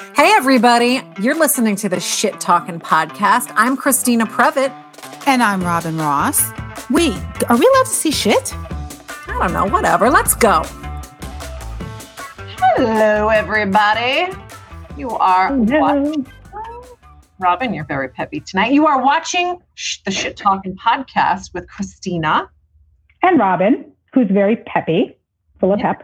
Hey, everybody. You're listening to the Shit Talking Podcast. I'm Christina Previte. And I'm Robin Ross. Wait, are we allowed to see shit? I don't know, whatever. Let's go. Hello, everybody. You are watching. Robin, you're very peppy tonight. You are watching the Shit Talking Podcast with Christina. And Robin, who's very peppy, full of yeah. pep.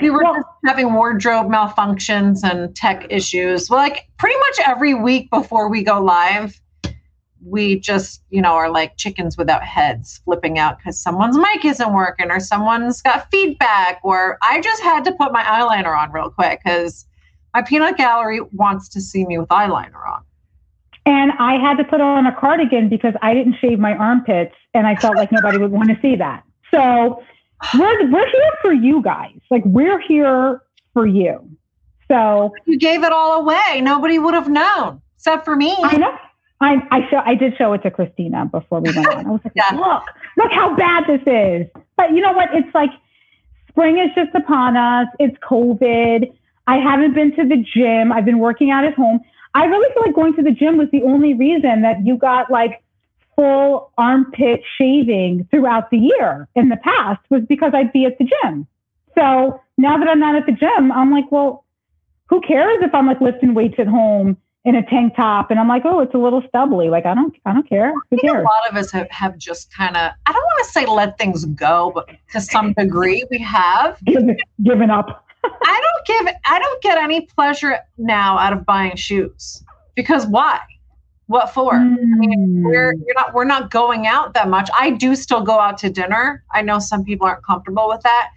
We were well, having wardrobe malfunctions and tech issues. Well, like pretty much every week before we go live, we just, you know, are like chickens without heads flipping out because someone's mic isn't working or someone's got feedback or I just had to put my eyeliner on real quick because my peanut gallery wants to see me with eyeliner on. And I had to put on a cardigan because I didn't shave my armpits and I felt like nobody would want to see that. So we're we're here for you guys. Like we're here for you. So you gave it all away. Nobody would have known except for me. I know. I I show I did show it to Christina before we went on. I was like, yeah. look, look how bad this is. But you know what? It's like spring is just upon us. It's COVID. I haven't been to the gym. I've been working out at home. I really feel like going to the gym was the only reason that you got like full armpit shaving throughout the year in the past was because I'd be at the gym. So now that I'm not at the gym, I'm like, well, who cares if I'm like lifting weights at home in a tank top and I'm like, oh, it's a little stubbly. Like I don't, I don't care. Who cares? A lot of us have, have just kind of, I don't want to say let things go, but to some degree we have given, given up. I don't give, I don't get any pleasure now out of buying shoes because why? What for? Mm. I mean, we're hmm. you're not we're not going out that much. I do still go out to dinner. I know some people aren't comfortable with that.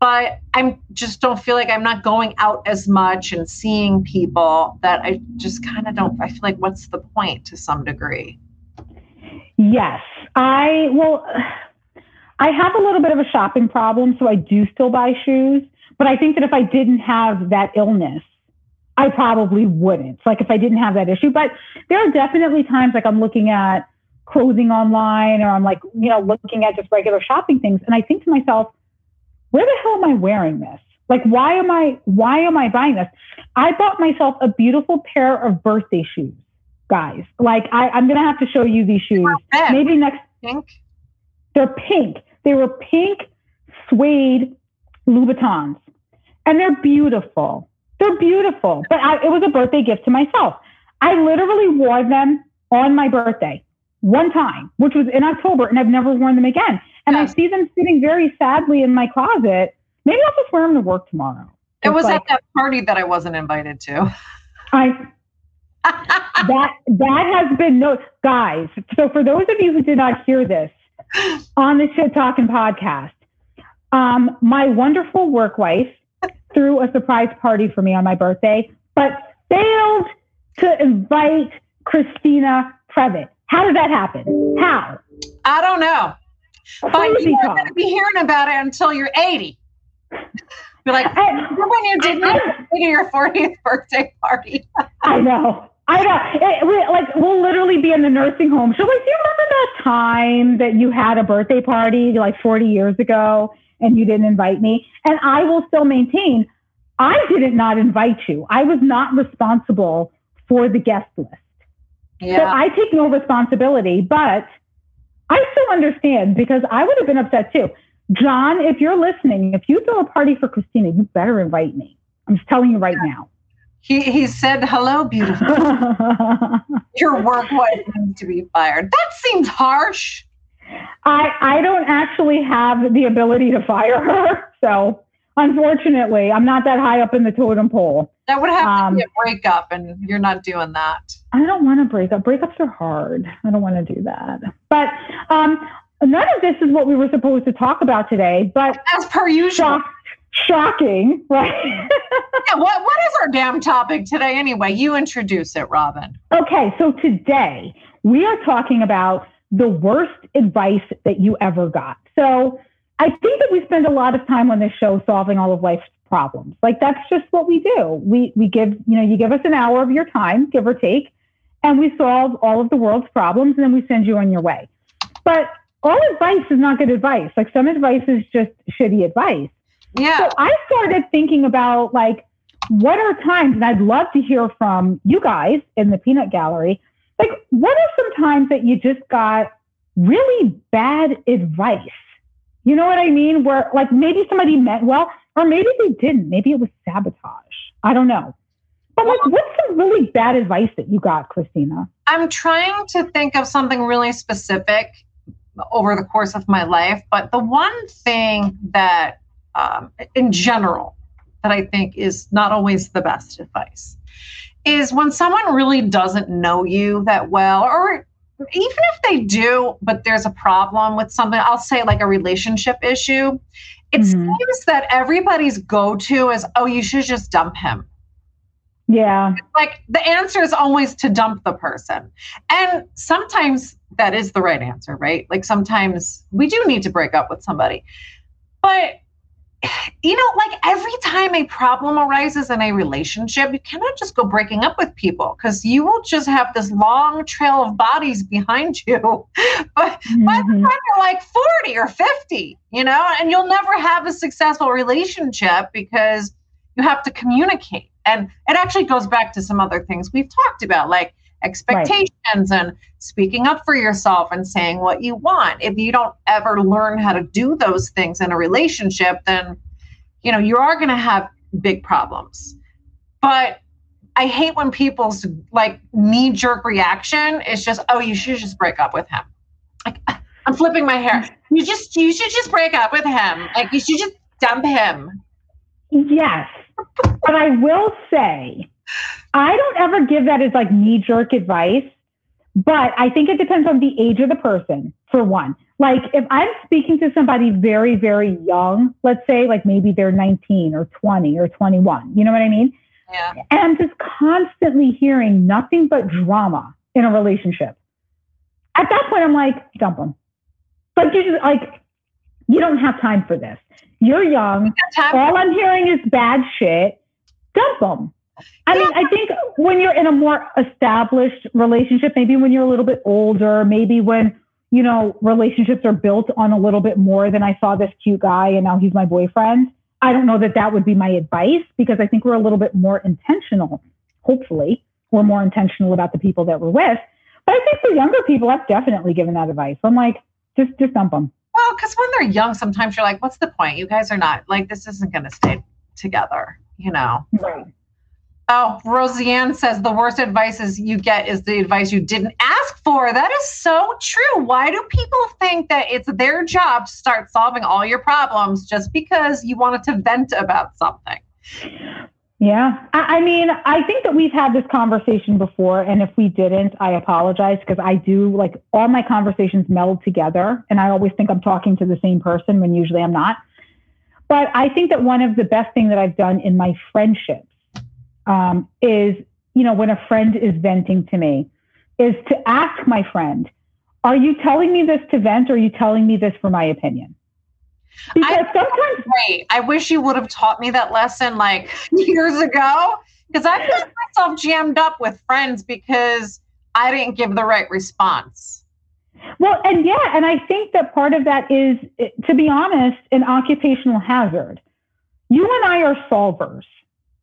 But I'm just don't feel like I'm not going out as much and seeing people that I just kind of don't I feel like what's the point to some degree? Yes. I well I have a little bit of a shopping problem, so I do still buy shoes. But I think that if I didn't have that illness, I probably wouldn't. Like if I didn't have that issue, but there are definitely times like I'm looking at clothing online or I'm like, you know, looking at just regular shopping things. And I think to myself, where the hell am I wearing this? Like, why am I, why am I buying this? I bought myself a beautiful pair of birthday shoes, guys. Like I, I'm going to have to show you these shoes. Maybe next. Pink. They're pink. They were pink suede Louboutins and they're beautiful. They're beautiful, but I, it was a birthday gift to myself. I literally wore them on my birthday one time, which was in October, and I've never worn them again. And yes. I see them sitting very sadly in my closet. Maybe I'll just wear them to work tomorrow. It was like, at that party that I wasn't invited to. I that that has been no guys. So for those of you who did not hear this on the Shit Talking podcast, um, my wonderful work wife threw a surprise party for me on my birthday, but failed to invite Christina Previte. How did that happen? How? I don't know. But you're going to be hearing about it until you're 80. Be like, remember when you did your 40th birthday party? I know. I know. It, we, like we'll literally be in the nursing home. So, like, do you remember that time that you had a birthday party like 40 years ago and you didn't invite me. And I will still maintain I did not invite you. I was not responsible for the guest list. Yeah. So I take no responsibility, but I still understand because I would have been upset too. John, if you're listening, if you throw a party for Christina, you better invite me. I'm just telling you right now. He, he said, hello, beautiful. Your work needs to be fired. That seems harsh. I I don't actually have the ability to fire her, so unfortunately, I'm not that high up in the totem pole. That would have um, to be a breakup, and you're not doing that. I don't want to break up. Breakups are hard. I don't want to do that. But um, none of this is what we were supposed to talk about today. But as per usual. Shock, shocking, right? yeah, what, what is our damn topic today anyway? You introduce it, Robin. Okay, so today we are talking about the worst advice that you ever got. So I think that we spend a lot of time on this show solving all of life's problems. Like that's just what we do. We we give, you know, you give us an hour of your time, give or take, and we solve all of the world's problems and then we send you on your way. But all advice is not good advice. Like some advice is just shitty advice. Yeah. So I started thinking about like what are times, and I'd love to hear from you guys in the peanut gallery, like, what are some times that you just got really bad advice? You know what I mean? Where, like, maybe somebody meant well, or maybe they didn't. Maybe it was sabotage. I don't know. But like, what's some really bad advice that you got, Christina? I'm trying to think of something really specific over the course of my life, but the one thing that, um, in general, that I think is not always the best advice is when someone really doesn't know you that well, or even if they do, but there's a problem with something, I'll say like a relationship issue. It mm-hmm. seems that everybody's go to is, oh, you should just dump him. Yeah. Like the answer is always to dump the person. And sometimes that is the right answer, right? Like sometimes we do need to break up with somebody. But you know, like every time a problem arises in a relationship, you cannot just go breaking up with people because you will just have this long trail of bodies behind you. but mm-hmm. by the mm-hmm. time you're like 40 or 50, you know, and you'll never have a successful relationship because you have to communicate. And it actually goes back to some other things we've talked about, like expectations right. and speaking up for yourself and saying what you want. If you don't ever learn how to do those things in a relationship, then you know you are going to have big problems. But I hate when people's like knee jerk reaction is just, oh, you should just break up with him. Like I'm flipping my hair. You just you should just break up with him. Like you should just dump him. Yes. but I will say I don't ever give that as like knee jerk advice, but I think it depends on the age of the person, for one. Like if I'm speaking to somebody very, very young, let's say like maybe they're 19 or 20 or 21, you know what I mean? Yeah. And I'm just constantly hearing nothing but drama in a relationship. At that point, I'm like, dump them. But you just like, you don't have time for this. You're young. All I'm hearing is bad shit. Dump them. I mean, I think when you're in a more established relationship, maybe when you're a little bit older, maybe when, you know, relationships are built on a little bit more than I saw this cute guy and now he's my boyfriend. I don't know that that would be my advice because I think we're a little bit more intentional. Hopefully, we're more intentional about the people that we're with. But I think for younger people, I've definitely given that advice. I'm like, just just dump them. Well, because when they're young, sometimes you're like, what's the point? You guys are not like this isn't going to stay together, you know? Right. Roseanne says the worst advice is you get is the advice you didn't ask for. That is so true. Why do people think that it's their job to start solving all your problems just because you wanted to vent about something? Yeah. I, I mean, I think that we've had this conversation before. And if we didn't, I apologize because I do like all my conversations meld together. And I always think I'm talking to the same person when usually I'm not. But I think that one of the best thing that I've done in my friendships um, is, you know, when a friend is venting to me, is to ask my friend, are you telling me this to vent or are you telling me this for my opinion? Because I, sometimes great. I wish you would have taught me that lesson like years ago. Because I found myself jammed up with friends because I didn't give the right response. Well, and yeah, and I think that part of that is, to be honest, an occupational hazard. You and I are solvers.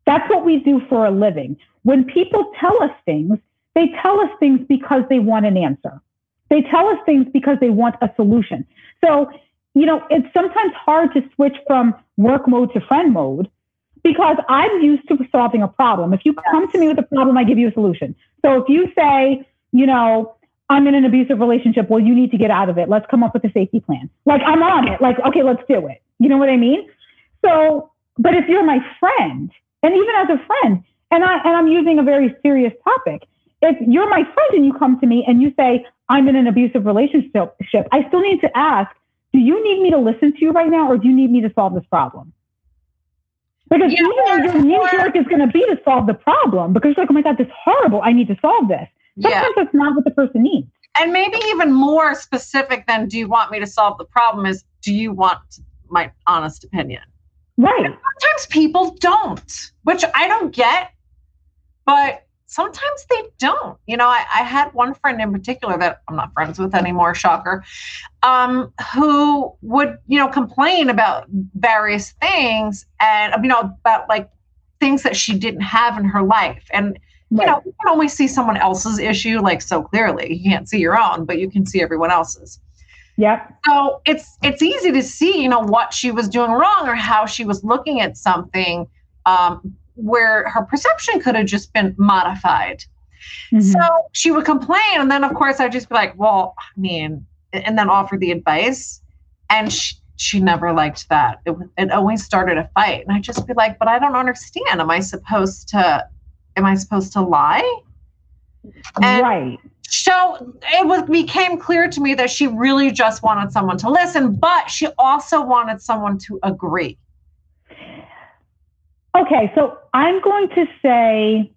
That's what we do for a living. When people tell us things, they tell us things because they want an answer. They tell us things because they want a solution. So, you know, it's sometimes hard to switch from work mode to friend mode because I'm used to solving a problem. If you come to me with a problem, I give you a solution. So if you say, you know, I'm in an abusive relationship, well, you need to get out of it. Let's come up with a safety plan. Like I'm on it. Like, okay, let's do it. You know what I mean? So, but if you're my friend and even as a friend, and I and I'm using a very serious topic. If you're my friend and you come to me and you say I'm in an abusive relationship, I still need to ask, do you need me to listen to you right now, or do you need me to solve this problem? Because yeah, even though your knee jerk is going to be to solve the problem, because you're like, oh my god, this is horrible. I need to solve this. Sometimes yeah. that's not what the person needs. And maybe even more specific than do you want me to solve the problem is do you want my honest opinion? Right. And sometimes people don't, which I don't get, but sometimes they don't. You know, I, I, had one friend in particular that I'm not friends with anymore, shocker, um, who would, you know, complain about various things and, you know, about like things that she didn't have in her life. And you know, you can only see someone else's issue like so clearly. You can't see your own, but you can see everyone else's. Yep. So it's it's easy to see, you know, what she was doing wrong or how she was looking at something um, where her perception could have just been modified. Mm-hmm. So she would complain, and then of course I'd just be like, "Well, I mean," and then offer the advice, and she, she never liked that. It, it always started a fight, and I'd just be like, "But I don't understand. Am I supposed to? Am I supposed to lie?" And right. So it was became clear to me that she really just wanted someone to listen, but she also wanted someone to agree. Okay, so I'm going to say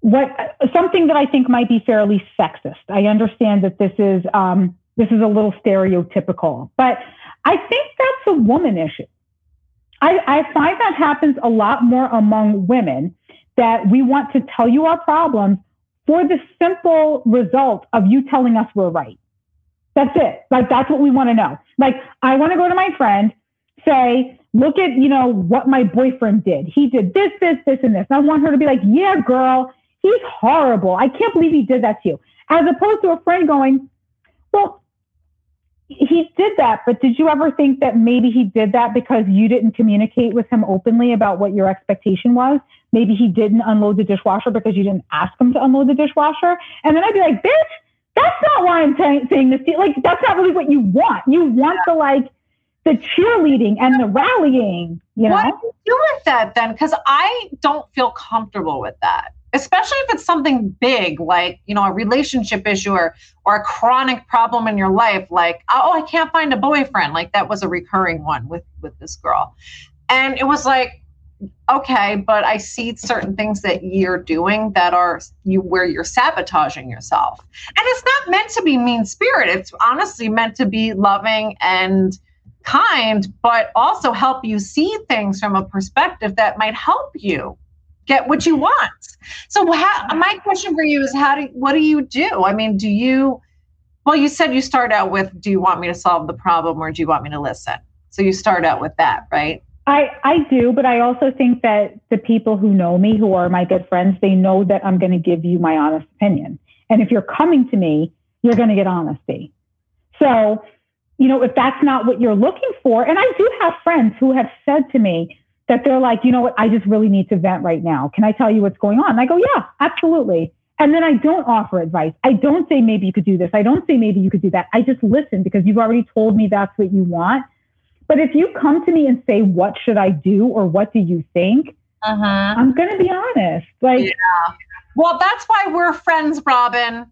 what something that I think might be fairly sexist. I understand that this is um, this is a little stereotypical, but I think that's a woman issue. I, I find that happens a lot more among women that we want to tell you our problems for the simple result of you telling us we're right. That's it. Like that's what we want to know. Like I want to go to my friend, say, look at, you know, what my boyfriend did. He did this, this, this, and this. I want her to be like, yeah, girl, he's horrible. I can't believe he did that to you. As opposed to a friend going, well, he did that, but did you ever think that maybe he did that because you didn't communicate with him openly about what your expectation was? Maybe he didn't unload the dishwasher because you didn't ask him to unload the dishwasher. And then I'd be like, bitch, that's not why I'm t- saying this. Like, that's not really what you want. You want the like, the cheerleading and the rallying, you know? What do you do with that then? Because I don't feel comfortable with that, especially if it's something big like, you know, a relationship issue or, or a chronic problem in your life, like, oh, oh, I can't find a boyfriend. Like that was a recurring one with, with this girl. And it was like, okay, but I see certain things that you're doing that are you where you're sabotaging yourself. And it's not meant to be mean spirit. It's honestly meant to be loving and kind, but also help you see things from a perspective that might help you get what you want. So how, my question for you is how do what do you do? I mean, do you well, you said you start out with do you want me to solve the problem or do you want me to listen? So you start out with that, right? I, I do, but I also think that the people who know me, who are my good friends, they know that I'm going to give you my honest opinion. And if you're coming to me, you're going to get honesty. So, you know, if that's not what you're looking for, and I do have friends who have said to me that they're like, you know what, I just really need to vent right now. Can I tell you what's going on? And I go, yeah, absolutely. And then I don't offer advice. I don't say maybe you could do this. I don't say maybe you could do that. I just listen because you've already told me that's what you want. But if you come to me and say, what should I do or what do you think? Uh-huh. I'm going to be honest. Like, yeah. Well, that's why we're friends, Robin.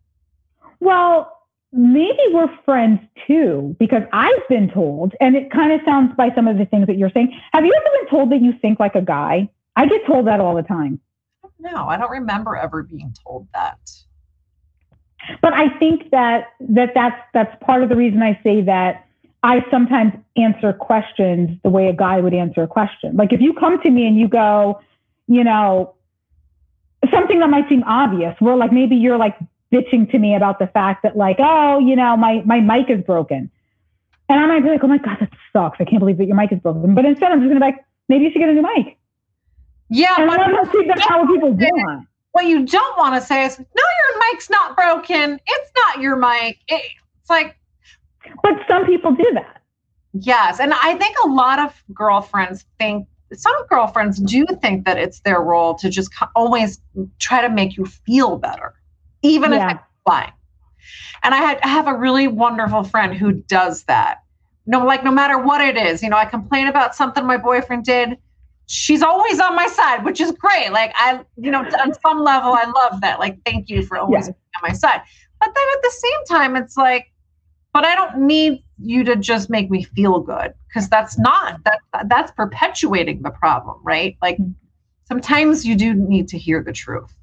Well, maybe we're friends too, because I've been told, and it kind of sounds by some of the things that you're saying. Have you ever been told that you think like a guy? I get told that all the time. No, I don't remember ever being told that. But I think that that that's that's part of the reason I say that I sometimes answer questions the way a guy would answer a question. Like if you come to me and you go, you know, something that might seem obvious, where like maybe you're like bitching to me about the fact that like, oh, you know, my my mic is broken. And I might be like, oh my God, that sucks. I can't believe that your mic is broken. But instead I'm just gonna be like, maybe you should get a new mic. Yeah, and but I see that's how people want. What you don't want to say is, no, your mic's not broken. It's not your mic. It, it's like but some people do that. Yes. And I think a lot of girlfriends think, some girlfriends do think that it's their role to just always try to make you feel better, even yeah. if it's fine. And I, had, I have a really wonderful friend who does that. No, like no matter what it is, you know, I complain about something my boyfriend did. She's always on my side, which is great. Like I, you know, on some level, I love that. Like, thank you for always being on my side. But then at the same time, it's like, but I don't need you to just make me feel good because that's not that that's perpetuating the problem, right? Like mm. sometimes you do need to hear the truth.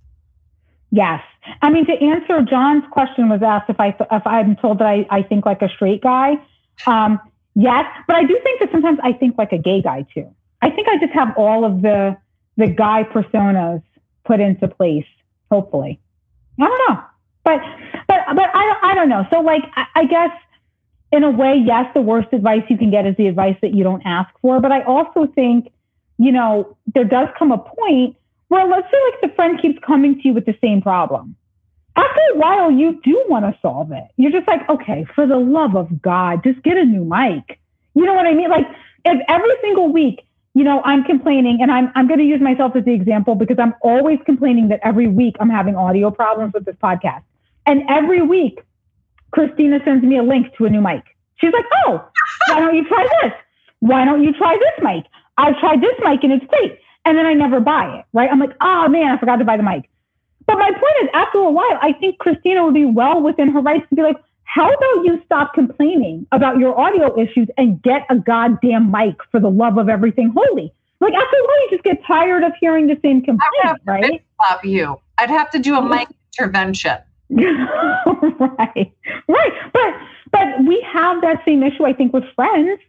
Yes. I mean, to answer John's question was asked if I if I'm told that I, I think like a straight guy. Um, yes, but I do think that sometimes I think like a gay guy too. I think I just have all of the the guy personas put into place. Hopefully, I don't know. But but but I I don't know. So like I, I guess in a way, yes, the worst advice you can get is the advice that you don't ask for. But I also think you know, there does come a point where let's say like the friend keeps coming to you with the same problem. After a while, you do want to solve it. You're just like, okay, for the love of God, just get a new mic. You know what I mean? Like if every single week, you know, I'm complaining and I'm, I'm going to use myself as the example because I'm always complaining that every week I'm having audio problems with this podcast. And every week, Christina sends me a link to a new mic. She's like, oh, why don't you try this? Why don't you try this mic? I've tried this mic and it's great. And then I never buy it, right? I'm like, oh man, I forgot to buy the mic. But my point is, after a while, I think Christina would be well within her rights to be like, how about you stop complaining about your audio issues and get a goddamn mic for the love of everything holy? Like after a while, you just get tired of hearing the same complaint, I'd right? Stop you. I'd have to do a mic intervention. right, right. But but we have that same issue, I think, with friends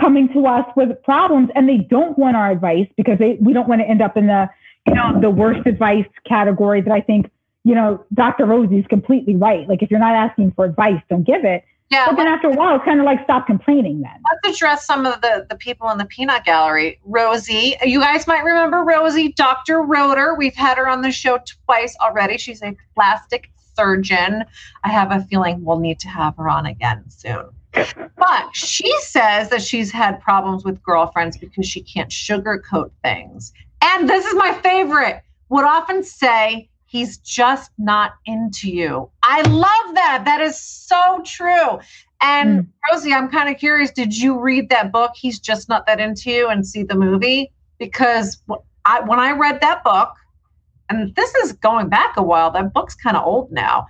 coming to us with problems, and they don't want our advice because they we don't want to end up in the you know the worst advice category that I think you know Dr. Rosie's completely right. Like if you're not asking for advice, don't give it. Yeah. But then after a while, it's kind of like stop complaining. Then let's address some of the the people in the peanut gallery. Rosie, you guys might remember Rosie, Dr. Roeder. We've had her on the show twice already. She's a plastic surgeon. I have a feeling we'll need to have her on again soon. But she says that she's had problems with girlfriends because she can't sugarcoat things. And this is my favorite would often say, he's just not into you. I love that. That is so true. And mm. Rosie, I'm kind of curious did you read that book, He's Just Not That Into You, and see the movie? Because I, when I read that book, and this is going back a while. That book's kind of old now.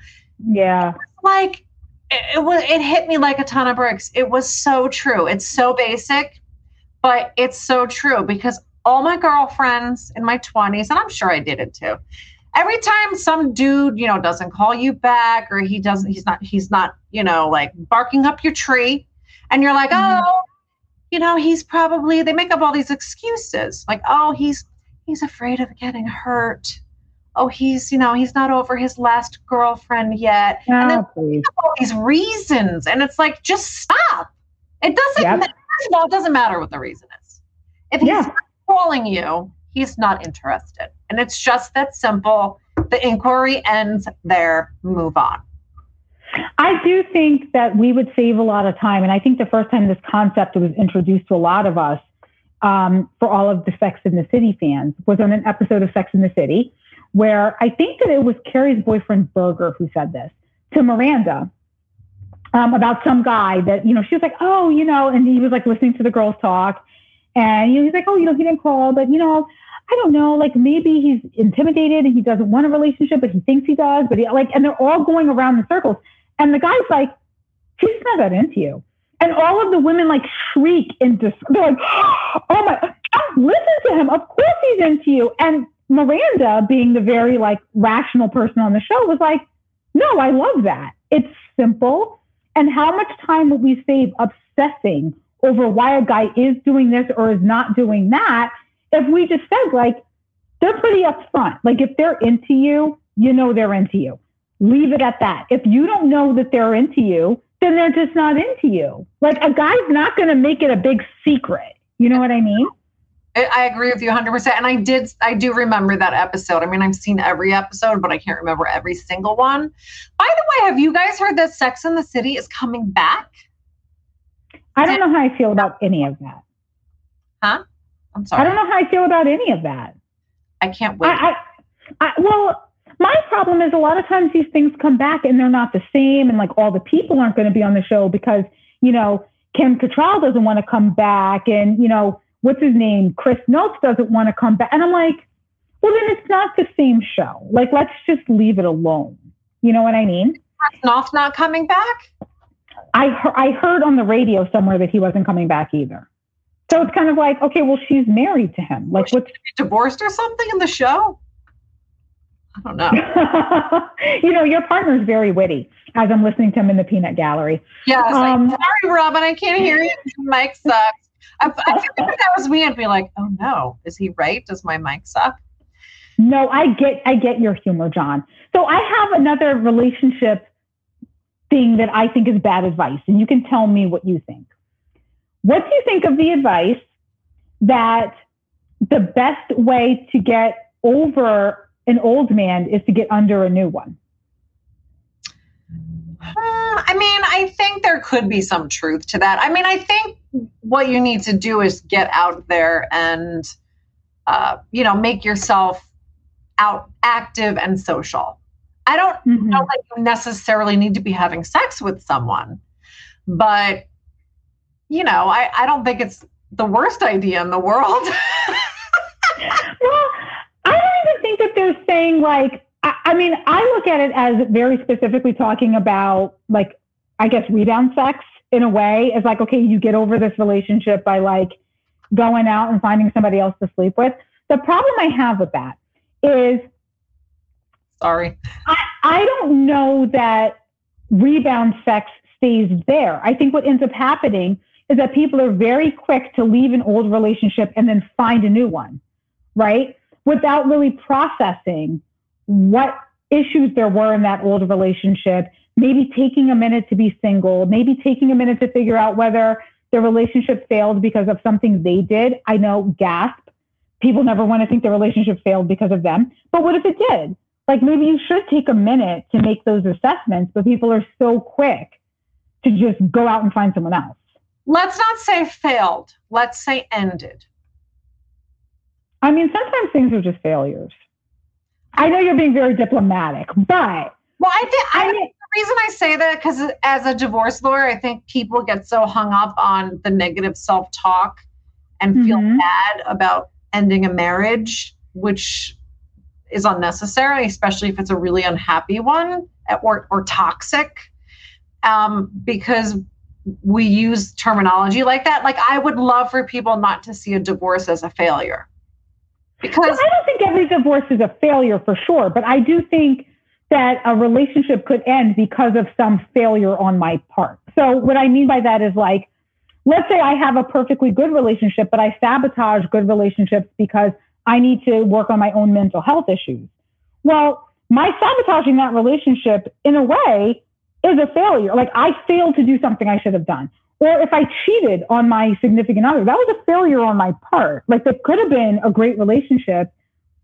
Yeah. Like it, it was it hit me like a ton of bricks. It was so true. It's so basic, but it's so true because all my girlfriends in my 20s, and I'm sure I did it too. Every time some dude, you know, doesn't call you back or he doesn't, he's not, he's not, you know, like barking up your tree, and you're like, mm-hmm. oh, you know, he's probably, they make up all these excuses like, oh, he's, he's afraid of getting hurt oh, he's, you know, he's not over his last girlfriend yet. Oh, and then please. all these reasons. And it's like, just stop. It doesn't yep. matter. Well, it doesn't matter what the reason is. If he's yeah. not calling you, he's not interested. And it's just that simple. The inquiry ends there, move on. I do think that we would save a lot of time. And I think the first time this concept was introduced to a lot of us, um, for all of the Sex and the City fans, was on an episode of Sex and the City where I think that it was Carrie's boyfriend Berger who said this to Miranda um, about some guy that, you know, she was like, oh, you know, and he was like listening to the girls talk. And you know, he's like, oh, you know, he didn't call, but, you know, I don't know, like maybe he's intimidated and he doesn't want a relationship, but he thinks he does. But he, like, and they're all going around in circles. And the guy's like, he's not that into you. And all of the women like shriek in dis- they're like, oh my, listen to him. Of course he's into you. And Miranda, being the very like rational person on the show, was like, no, I love that. It's simple. And how much time would we save obsessing over why a guy is doing this or is not doing that if we just said, like, they're pretty upfront. Like, if they're into you, you know they're into you. Leave it at that. If you don't know that they're into you, then they're just not into you. Like, a guy's not going to make it a big secret. You know what I mean? I agree with you 100%. And I did, I do remember that episode. I mean, I've seen every episode, but I can't remember every single one. By the way, have you guys heard that Sex and the City is coming back? I don't know how I feel about any of that. Huh? I'm sorry. I don't know how I feel about any of that. I can't wait. I, I, I, well, my problem is a lot of times these things come back and they're not the same. And like all the people aren't going to be on the show because, you know, Kim Cattrall doesn't want to come back. And, you know, what's his name? Chris Noth doesn't want to come back. And I'm like, well, then it's not the same show. Like, let's just leave it alone. You know what I mean? Chris Noth not coming back? I, he- I heard on the radio somewhere that he wasn't coming back either. So it's kind of like, okay, well, she's married to him. Like, what's divorced or something in the show? I don't know. you know, your partner's very witty as I'm listening to him in the peanut gallery. Yes. Um, sorry, Robin, I can't hear you. Mike sucks. I, I feel like that was me, I'd be like, oh no, is he right? Does my mic suck? No, I get I get your humor, John. So I have another relationship thing that I think is bad advice, and you can tell me what you think. What do you think of the advice that the best way to get over an old man is to get under a new one. Uh, I mean, I think there could be some truth to that. I mean, I think what you need to do is get out there and, uh, you know, make yourself out active and social. I don't mm-hmm. know that you necessarily need to be having sex with someone, but you know, I, I don't think it's the worst idea in the world. well, I don't even think that they're saying like I, I mean, I look at it as very specifically talking about like I guess rebound sex in a way is like, okay, you get over this relationship by like going out and finding somebody else to sleep with. The problem I have with that is sorry. I, I don't know that rebound sex stays there. I think what ends up happening is that people are very quick to leave an old relationship and then find a new one, right? Without really processing what issues there were in that old relationship, maybe taking a minute to be single, maybe taking a minute to figure out whether the relationship failed because of something they did. I know, gasp. People never want to think the relationship failed because of them. But what if it did? Like maybe you should take a minute to make those assessments, but people are so quick to just go out and find someone else. Let's not say failed. Let's say ended. I mean, sometimes things are just failures. I know you're being very diplomatic, but well, I think I, mean, the reason I say that because as a divorce lawyer, I think people get so hung up on the negative self-talk and feel mm-hmm. bad about ending a marriage, which is unnecessary, especially if it's a really unhappy one or or toxic. Um, because we use terminology like that. Like I would love for people not to see a divorce as a failure. Because well, I don't think every divorce is a failure for sure, but I do think that a relationship could end because of some failure on my part. So what I mean by that is like, let's say I have a perfectly good relationship, but I sabotage good relationships because I need to work on my own mental health issues. Well, my sabotaging that relationship in a way is a failure. Like I failed to do something I should have done. Or if I cheated on my significant other, that was a failure on my part. Like it could have been a great relationship,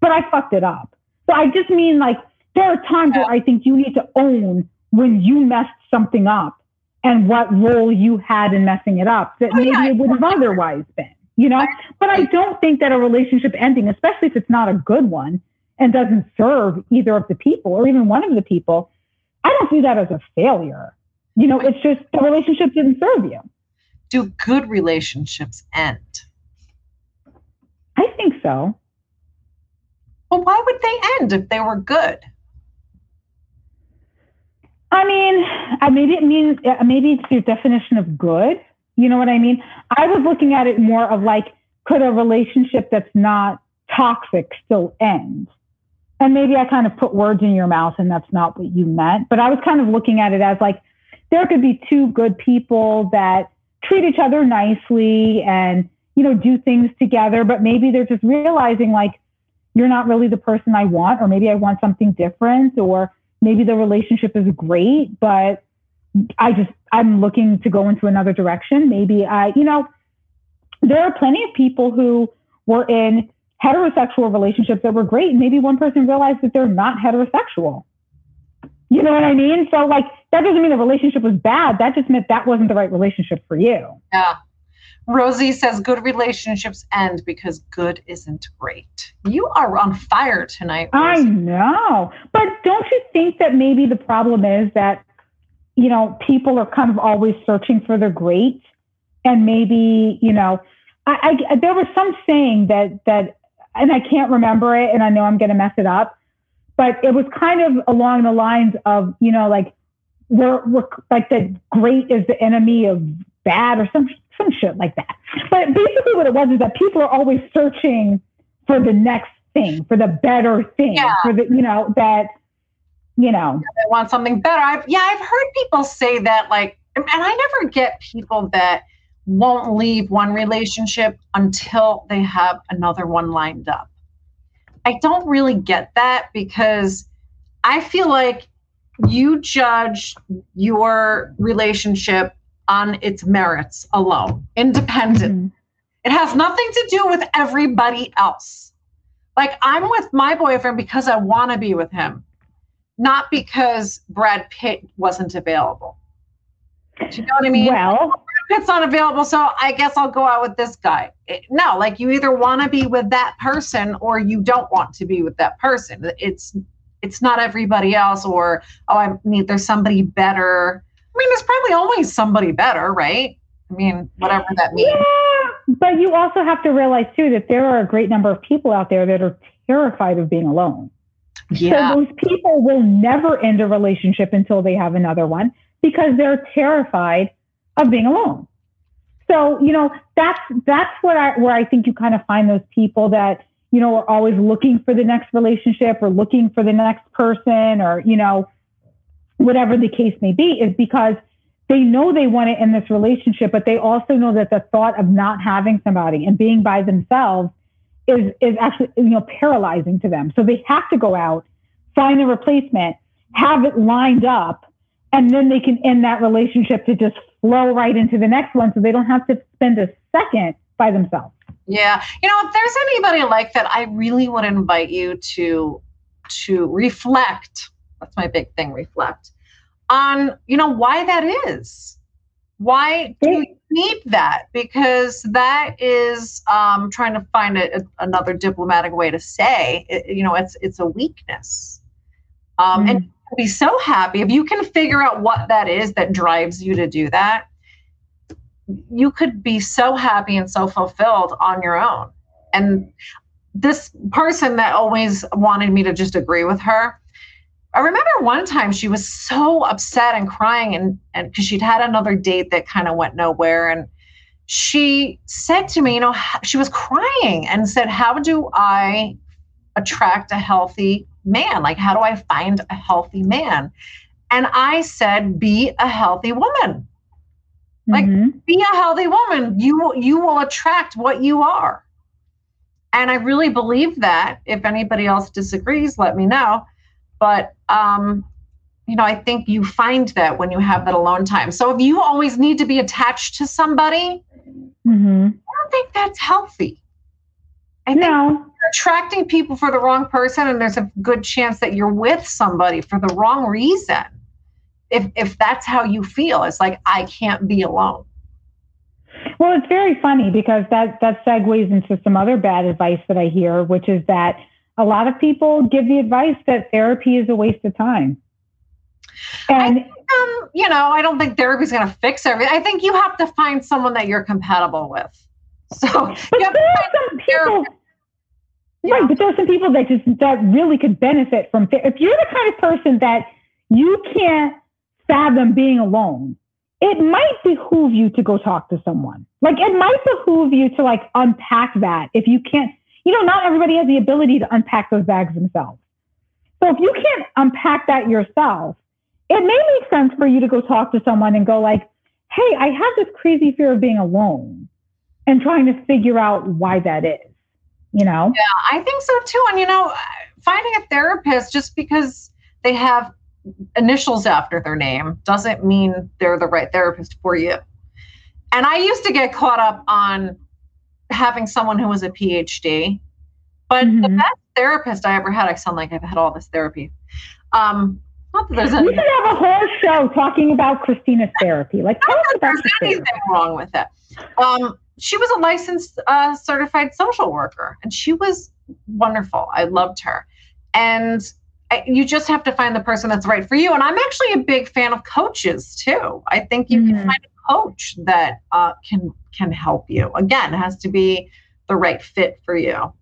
but I fucked it up. So I just mean like there are times where I think you need to own when you messed something up and what role you had in messing it up that oh, maybe it would have otherwise been, you know? But I don't think that a relationship ending, especially if it's not a good one and doesn't serve either of the people or even one of the people, I don't see that as a failure. You know, it's just the relationship didn't serve you. Do good relationships end? I think so. Well, why would they end if they were good? I mean, maybe it means uh, maybe it's your definition of good. You know what I mean? I was looking at it more of like, could a relationship that's not toxic still end? and maybe I kind of put words in your mouth and that's not what you meant, but I was kind of looking at it as like there could be two good people that treat each other nicely and, you know, do things together, but maybe they're just realizing like you're not really the person I want, or maybe I want something different, or maybe the relationship is great, but I just, I'm looking to go into another direction. Maybe I, you know, there are plenty of people who were in heterosexual relationships that were great. Maybe one person realized that they're not heterosexual. You know what I mean? So, like, that doesn't mean the relationship was bad. That just meant that wasn't the right relationship for you. Yeah. Rosie says good relationships end because good isn't great. You are on fire tonight. Rosie. I know. But don't you think that maybe the problem is that, you know, people are kind of always searching for the great? And maybe, you know, I, I, there was some saying that that and I can't remember it, and I know I'm going to mess it up, but it was kind of along the lines of, you know, like we're, we're like the great is the enemy of bad or some some shit like that. But basically, what it was is that people are always searching for the next thing, for the better thing, yeah. for the you know that you know they want something better. I've yeah, I've heard people say that like, and I never get people that won't leave one relationship until they have another one lined up. I don't really get that because I feel like you judge your relationship on its merits alone, independent. Mm-hmm. It has nothing to do with everybody else. Like I'm with my boyfriend because I want to be with him, not because Brad Pitt wasn't available. Do you know what I mean? Well, Brad Pitt's not available, so I guess I'll go out with this guy. It- no, like you either want to be with that person or you don't want to be with that person. It's it's not everybody else, or oh, I need there's somebody better. I mean, there's probably always somebody better, right? I mean, whatever that means. yeah, but you also have to realize too that there are a great number of people out there that are terrified of being alone. Yeah. So those people will never end a relationship until they have another one because they're terrified of being alone. So, you know, that's that's what I where I think you kind of find those people that, you know, are always looking for the next relationship or looking for the next person or, you know, whatever the case may be, is because they know they want to end this relationship, but they also know that the thought of not having somebody and being by themselves is is actually you know paralyzing to them. So they have to go out, find a replacement, have it lined up, and then they can end that relationship to just flow right into the next one, so they don't have to spend a second by themselves. Yeah. You know, if there's anybody like that, I really would invite you to to reflect. That's my big thing, reflect on, you know, why that is. Why do you need that? Because that is um, trying to find a, a- another diplomatic way to say, it, you know, it's it's a weakness. Um, And you can be so happy if you can figure out what that is that drives you to do that. You could be so happy and so fulfilled on your own. And this person that always wanted me to just agree with her, I remember one time she was so upset and crying and and because she'd had another date that kind of went nowhere and she said to me, you know, she was crying and said, "How do I attract a healthy man? Like how do I find a healthy man?" And I said, "Be a healthy woman. Like- Mhm. Be a healthy woman. You you will attract what you are." And I really believe that. If anybody else disagrees, let me know but um you know i think you find that when you have that alone time so if you always need to be attached to somebody Mhm. i don't think that's healthy i think No. you're attracting people for the wrong person and there's a good chance that you're with somebody for the wrong reason if if that's how you feel it's like i can't be alone Well, it's very funny because that that segues into some other bad advice that I hear, which is that a lot of people give the advice that therapy is a waste of time. And um you know i don't think therapy's going to fix everything i think you have to find someone that you're compatible with so but you have there to are find some people, Yeah. right? But there are some people that just that really could benefit from. If you're the kind of person that you can't fathom being alone, it might behoove you to go talk to someone. Like it might behoove you to like unpack that if you can't. You know, not everybody has the ability to unpack those bags themselves. So if you can't unpack that yourself, it may make sense for you to go talk to someone and go like, "Hey, I have this crazy fear of being alone." and trying to figure out why that is. You know? Yeah, I think so too. And you know, finding a therapist just because they have initials after their name doesn't mean they're the right therapist for you. And I used to get caught up on having someone who was a PhD, but the Mhm. best therapist I ever had, I sound like I've had all this therapy. Um, not that there's We any, should have a whole show talking about Christina's therapy. Like, tell us about there's the anything therapy. wrong with it. Um, she was a licensed uh, certified social worker, and she was wonderful. I loved her, and you just have to find the person that's right for you. And I'm actually a big fan of coaches too. I think you Mhm. can find a coach that uh, can can help you. Again, it has to be the right fit for you.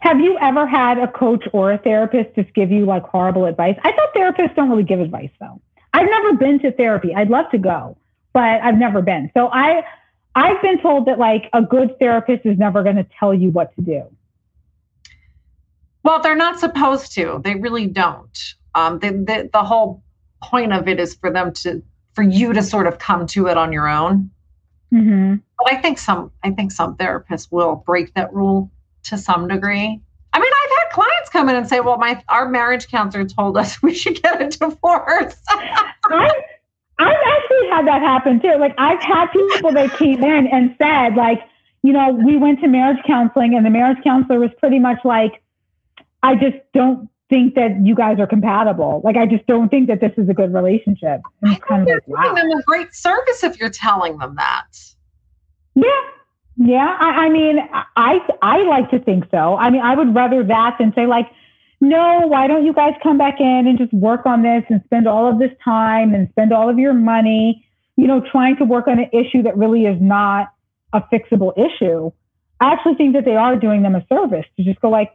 Have you ever had a coach or a therapist just give you like horrible advice? I thought therapists don't really give advice though. I've never been to therapy. I'd love to go, but I've never been. So I I've been told that like a good therapist is never going to tell you what to do. Well, they're not supposed to. They really don't. Um, the, the the whole point of it is for them to for you to sort of come to it on your own. Mm-hmm. But I think some I think some therapists will break that rule to some degree. I mean, I've had clients come in and say, "Well, my our marriage counselor told us we should get a divorce." I've, I've actually had that happen too. Like I've had people that came in and said, like, you know, we went to marriage counseling and the marriage counselor was pretty much like, I just don't think that you guys are compatible. Like, I just don't think that this is a good relationship. And I kind of you're like, wow. doing them a great service if you're telling them that. Yeah. Yeah. I, I mean, I, I like to think so. I mean, I would rather that than say like, no, why don't you guys come back in and just work on this and spend all of this time and spend all of your money, you know, trying to work on an issue that really is not a fixable issue. I actually think that they are doing them a service to just go like,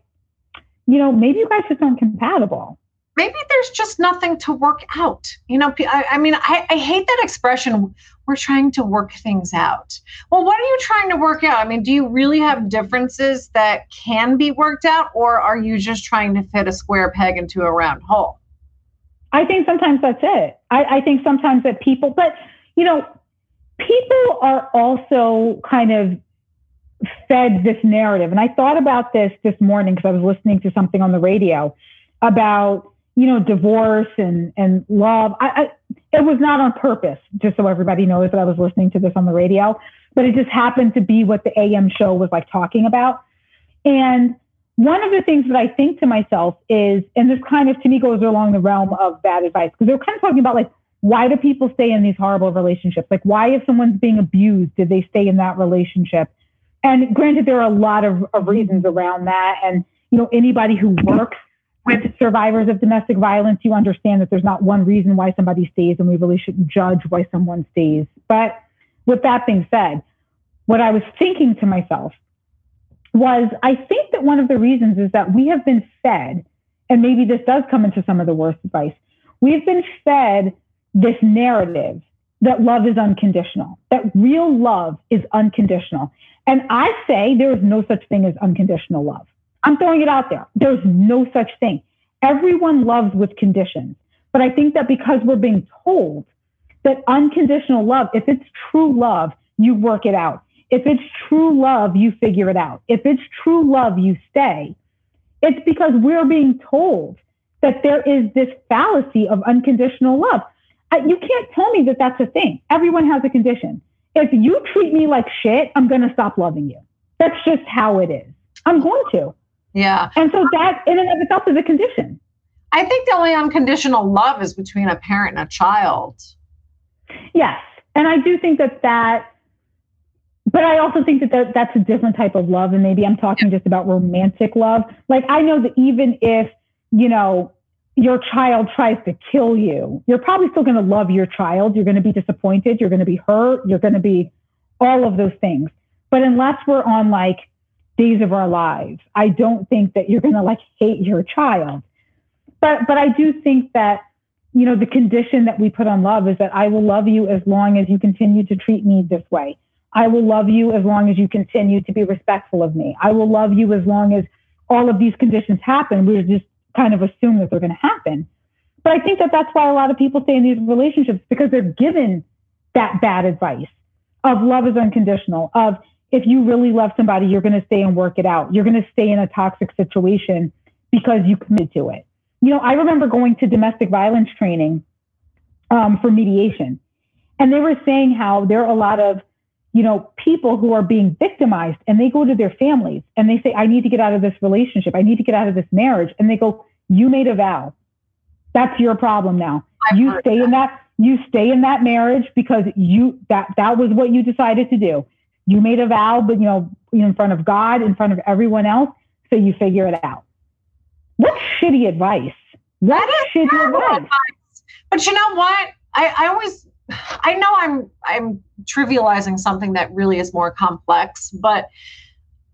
you know, maybe you guys just aren't compatible. Maybe there's just nothing to work out. You know, I, I mean, I, I hate that expression. We're trying to work things out. Well, what are you trying to work out? I mean, do you really have differences that can be worked out, or are you just trying to fit a square peg into a round hole? I think sometimes that's it. I, I think sometimes that people, but you know, people are also kind of fed this narrative. And I thought about this this morning because I was listening to something on the radio about, you know, divorce and, and love. I, I, it was not on purpose, just so everybody knows that I was listening to this on the radio, but it just happened to be what the AM show was like talking about. And one of the things that I think to myself is, and this kind of to me goes along the realm of bad advice, because they're kind of talking about like, why do people stay in these horrible relationships? Like, why, if someone's being abused, did they stay in that relationship? And granted, there are a lot of, of reasons around that. And, you know, anybody who works with survivors of domestic violence, you understand that there's not one reason why somebody stays, and we really shouldn't judge why someone stays. But with that being said, what I was thinking to myself was I think that one of the reasons is that we have been fed, and maybe this does come into some of the worst advice, we've been fed this narrative that love is unconditional, that real love is unconditional. And I say there is no such thing as unconditional love. I'm throwing it out there. There's no such thing. Everyone loves with conditions. But I think that because we're being told that unconditional love, if it's true love, you work it out. If it's true love, you figure it out. If it's true love, you stay. It's because we're being told that there is this fallacy of unconditional love. You can't tell me that that's a thing. Everyone has a condition. If you treat me like shit, I'm going to stop loving you. That's just how it is. I'm going to. Yeah. And so that in and of itself is a condition. I think the only unconditional love is between a parent and a child. Yes. And I do think that that, but I also think that, that that's a different type of love. And maybe I'm talking just about romantic love. Like I know that even if, you know, your child tries to kill you, you're probably still going to love your child. You're going to be disappointed. You're going to be hurt. You're going to be all of those things. But unless we're on like days of our lives, I don't think that you're going to like hate your child. But but I do think that you know the condition that we put on love is that I will love you as long as you continue to treat me this way. I will love you as long as you continue to be respectful of me. I will love you as long as all of these conditions happen. We're just kind of assume that they're going to happen. But I think that that's why a lot of people stay in these relationships because they're given that bad advice of love is unconditional, of if you really love somebody, you're going to stay and work it out. You're going to stay in a toxic situation because you committed to it. You know, I remember going to domestic violence training um, for mediation, and they were saying how there are a lot of, you know, people who are being victimized and they go to their families and they say, I need to get out of this relationship. I need to get out of this marriage. And they go, You made a vow. That's your problem now. I've you stay that. in that you stay in that marriage because you that that was what you decided to do. You made a vow, but you know, in front of God, in front of everyone else, so you figure it out. What shitty advice. What That is shitty advice. advice. But you know what? I, I always I know I'm I'm trivializing something that really is more complex, but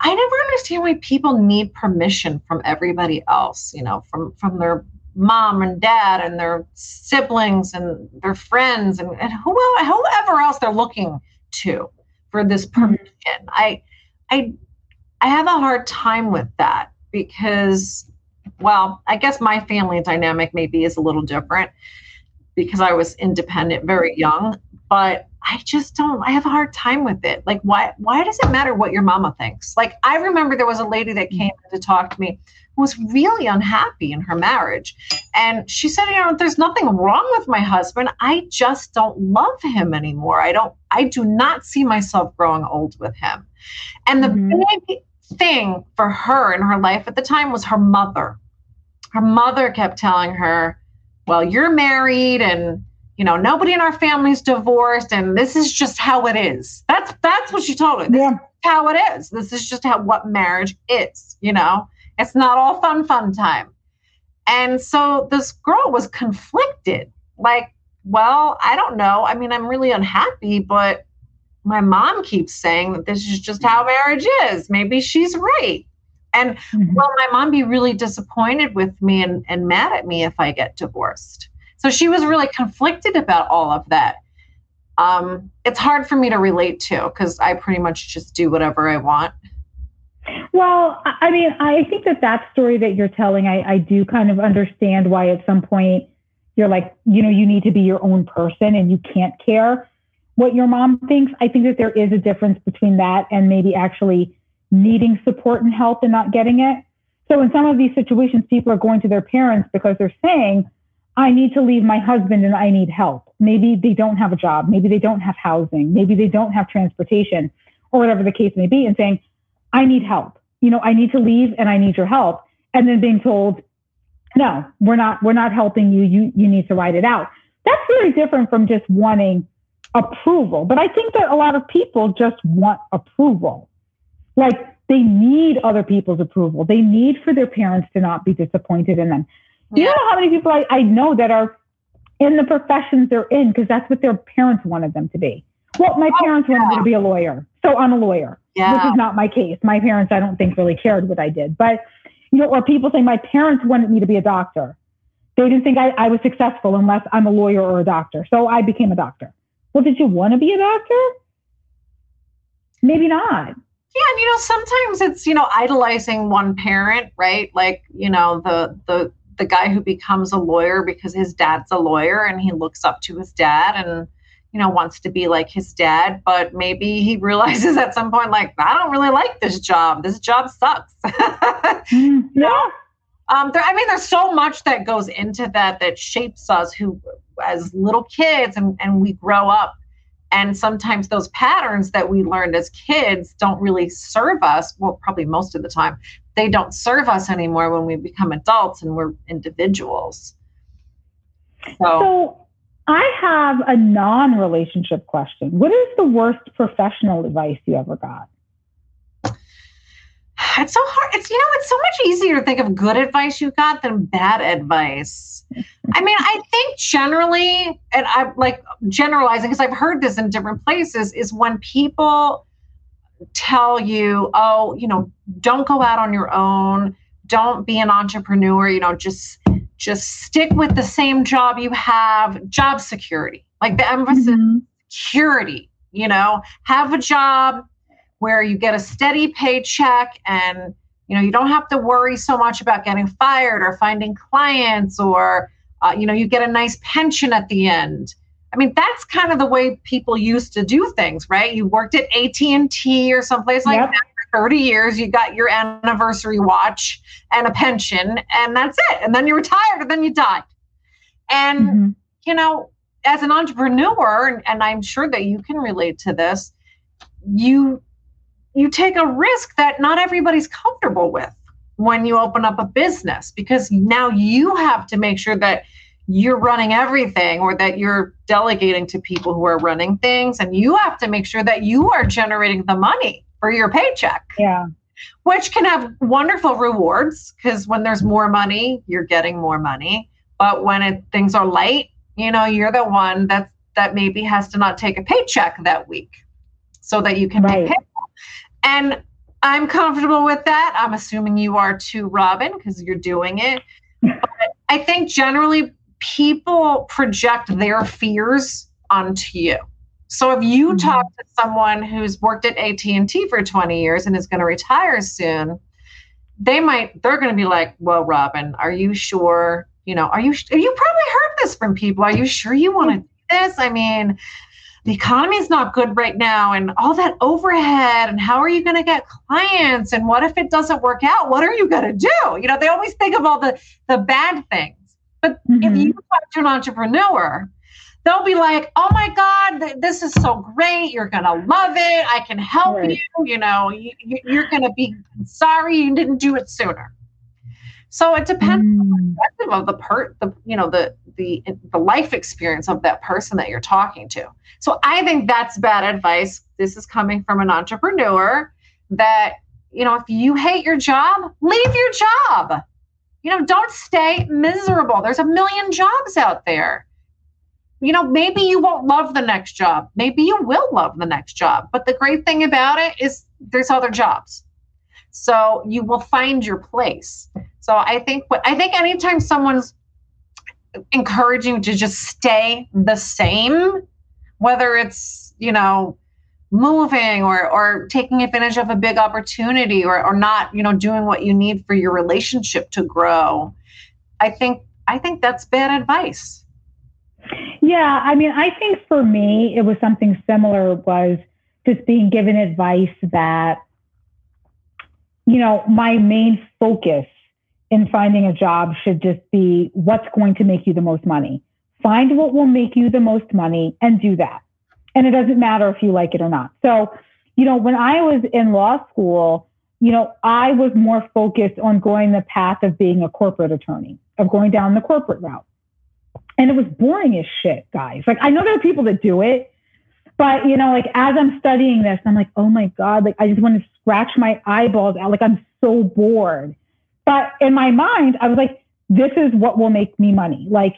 I never understand why people need permission from everybody else, you know, from from their mom and dad and their siblings and their friends and, and whoever, whoever else they're looking to for this mm-hmm. permission. I I I have a hard time with that because well, I guess my family dynamic maybe is a little different because I was independent very young, but I just don't I have a hard time with it. Like why why does it matter what your mama thinks? Like I remember there was a lady that came to talk to me who was really unhappy in her marriage. And she said, you know, there's nothing wrong with my husband. I just don't love him anymore. I don't, I do not see myself growing old with him. And the mm-hmm. big thing for her in her life at the time was her mother. Her mother kept telling her, well, you're married and you know, nobody in our family's divorced, and this is just how it is. That's that's what she told her. This yeah. how it is. This is just how what marriage is, you know. It's not all fun, fun time. And so this girl was conflicted. Like, well, I don't know. I mean, I'm really unhappy, but my mom keeps saying that this is just how marriage is. Maybe she's right. And mm-hmm. will my mom be really disappointed with me and, and mad at me if I get divorced? So she was really conflicted about all of that. Um, it's hard for me to relate to because I pretty much just do whatever I want. Well, I mean, I think that that story that you're telling, I, I do kind of understand why at some point you're like, you know, you need to be your own person and you can't care what your mom thinks. I think that there is a difference between that and maybe actually needing support and help and not getting it. So in some of these situations, people are going to their parents because they're saying, I need to leave my husband and I need help. Maybe they don't have a job. Maybe they don't have housing. Maybe they don't have transportation or whatever the case may be and saying, I need help. You know, I need to leave and I need your help. And then being told, no, we're not, we're not helping you. You, you need to write it out. That's very different from just wanting approval. But I think that a lot of people just want approval. Like they need other people's approval. They need for their parents to not be disappointed in them. Yeah. You know how many people I, I know that are in the professions they're in because that's what their parents wanted them to be. Well, my oh, parents yeah. wanted me to be a lawyer, so I'm a lawyer yeah. which is not my case. My parents, I don't think, really cared what I did. But, you know, or people say my parents wanted me to be a doctor. They didn't think I, I was successful unless I'm a lawyer or a doctor. So I became a doctor. Well, did you want to be a doctor? Maybe not. Yeah, and you know, sometimes it's, you know, idolizing one parent, right? Like, you know, the the the guy who becomes a lawyer because his dad's a lawyer and he looks up to his dad and you know, wants to be like his dad, but maybe he realizes at some point, like, I don't really like this job. This job sucks. mm, yeah. Um, there, I mean, there's so much that goes into that that shapes us who, as little kids, and, and we grow up. And sometimes those patterns that we learned as kids don't really serve us. Well, probably most of the time, they don't serve us anymore when we become adults and we're individuals. So, so I have a non relationship question. What is the worst professional advice you ever got? It's so hard. It's, you know, it's so much easier to think of good advice you got than bad advice. I mean, I think generally, and I'm like generalizing because I've heard this in different places, is when people tell you, oh, you know, don't go out on your own, don't be an entrepreneur, you know, just just stick with the same job you have, job security, like the emphasis mm-hmm. security, you know, have a job where you get a steady paycheck and you know you don't have to worry so much about getting fired or finding clients or uh, you know you get a nice pension at the end i mean that's kind of the way people used to do things right you worked at at&t or someplace like yep. that 30 years, you got your anniversary watch and a pension, and that's it. And then you retired, and then you died. And, mm-hmm. you know, as an entrepreneur, and, and I'm sure that you can relate to this, you you take a risk that not everybody's comfortable with when you open up a business because now you have to make sure that you're running everything or that you're delegating to people who are running things and you have to make sure that you are generating the money for your paycheck. Yeah. Which can have wonderful rewards because when there's more money, you're getting more money. But when it, things are light, you know, you're the one that that maybe has to not take a paycheck that week so that you can right. pay And I'm comfortable with that. I'm assuming you are too, Robin, because you're doing it. But I think generally people project their fears onto you. So if you mm-hmm. talk to someone who's worked at AT&T for 20 years and is going to retire soon, they might they're going to be like, "Well, Robin, are you sure? You know, are you you probably heard this from people. Are you sure you want to do this? I mean, the economy is not good right now and all that overhead and how are you going to get clients and what if it doesn't work out? What are you going to do? You know, they always think of all the the bad things But mm-hmm. if you talk to an entrepreneur, they'll be like, "Oh my God, this is so great! You're gonna love it. I can help right. you. You know, you, you're gonna be sorry you didn't do it sooner." So it depends mm. on the mm. perspective of the per the you know the the the life experience of that person that you're talking to. So I think that's bad advice. This is coming from an entrepreneur that you know if you hate your job, leave your job. You know, don't stay miserable. There's a million jobs out there you know, maybe you won't love the next job. Maybe you will love the next job. But the great thing about it is there's other jobs. So you will find your place. So I think I think anytime someone's encouraging to just stay the same, whether it's, you know, moving or or taking advantage of a big opportunity or or not, you know, doing what you need for your relationship to grow, I think I think that's bad advice. Yeah, I mean, I think for me, it was something similar. Was just being given advice that, you know, my main focus in finding a job should just be what's going to make you the most money. Find what will make you the most money and do that. And it doesn't matter if you like it or not. So, you know, when I was in law school, you know, I was more focused on going the path of being a corporate attorney, of going down the corporate route. And it was boring as shit, guys. Like I know there are people that do it, but you know, like as I'm studying this, I'm like, oh my God, like I just want to scratch my eyeballs out. Like I'm so bored. But in my mind, I was like, this is what will make me money. Like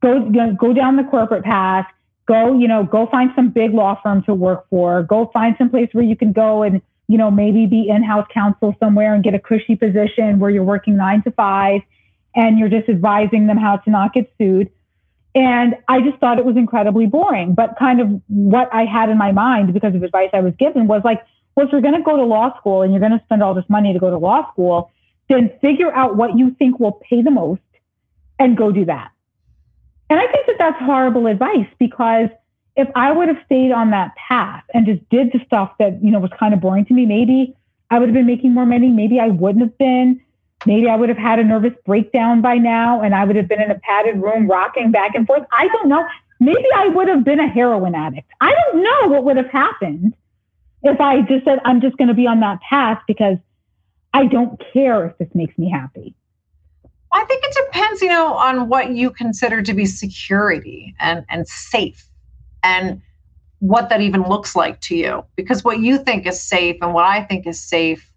go you know, go down the corporate path, go, you know, go find some big law firm to work for, go find some place where you can go and, you know, maybe be in-house counsel somewhere and get a cushy position where you're working nine to five and you're just advising them how to not get sued and I just thought it was incredibly boring. But kind of what I had in my mind because of advice I was given was like, well, if you're going to go to law school and you're going to spend all this money to go to law school, then figure out what you think will pay the most and go do that. And I think that that's horrible advice because if I would have stayed on that path and just did the stuff that, you know, was kind of boring to me, maybe I would have been making more money. Maybe I wouldn't have been. Maybe I would have had a nervous breakdown by now and I would have been in a padded room rocking back and forth. I don't know. Maybe I would have been a heroin addict. I don't know what would have happened if I just said, I'm just going to be on that path because I don't care if this makes me happy. I think it depends, you know, on what you consider to be security and, and safe and what that even looks like to you. Because what you think is safe and what I think is safe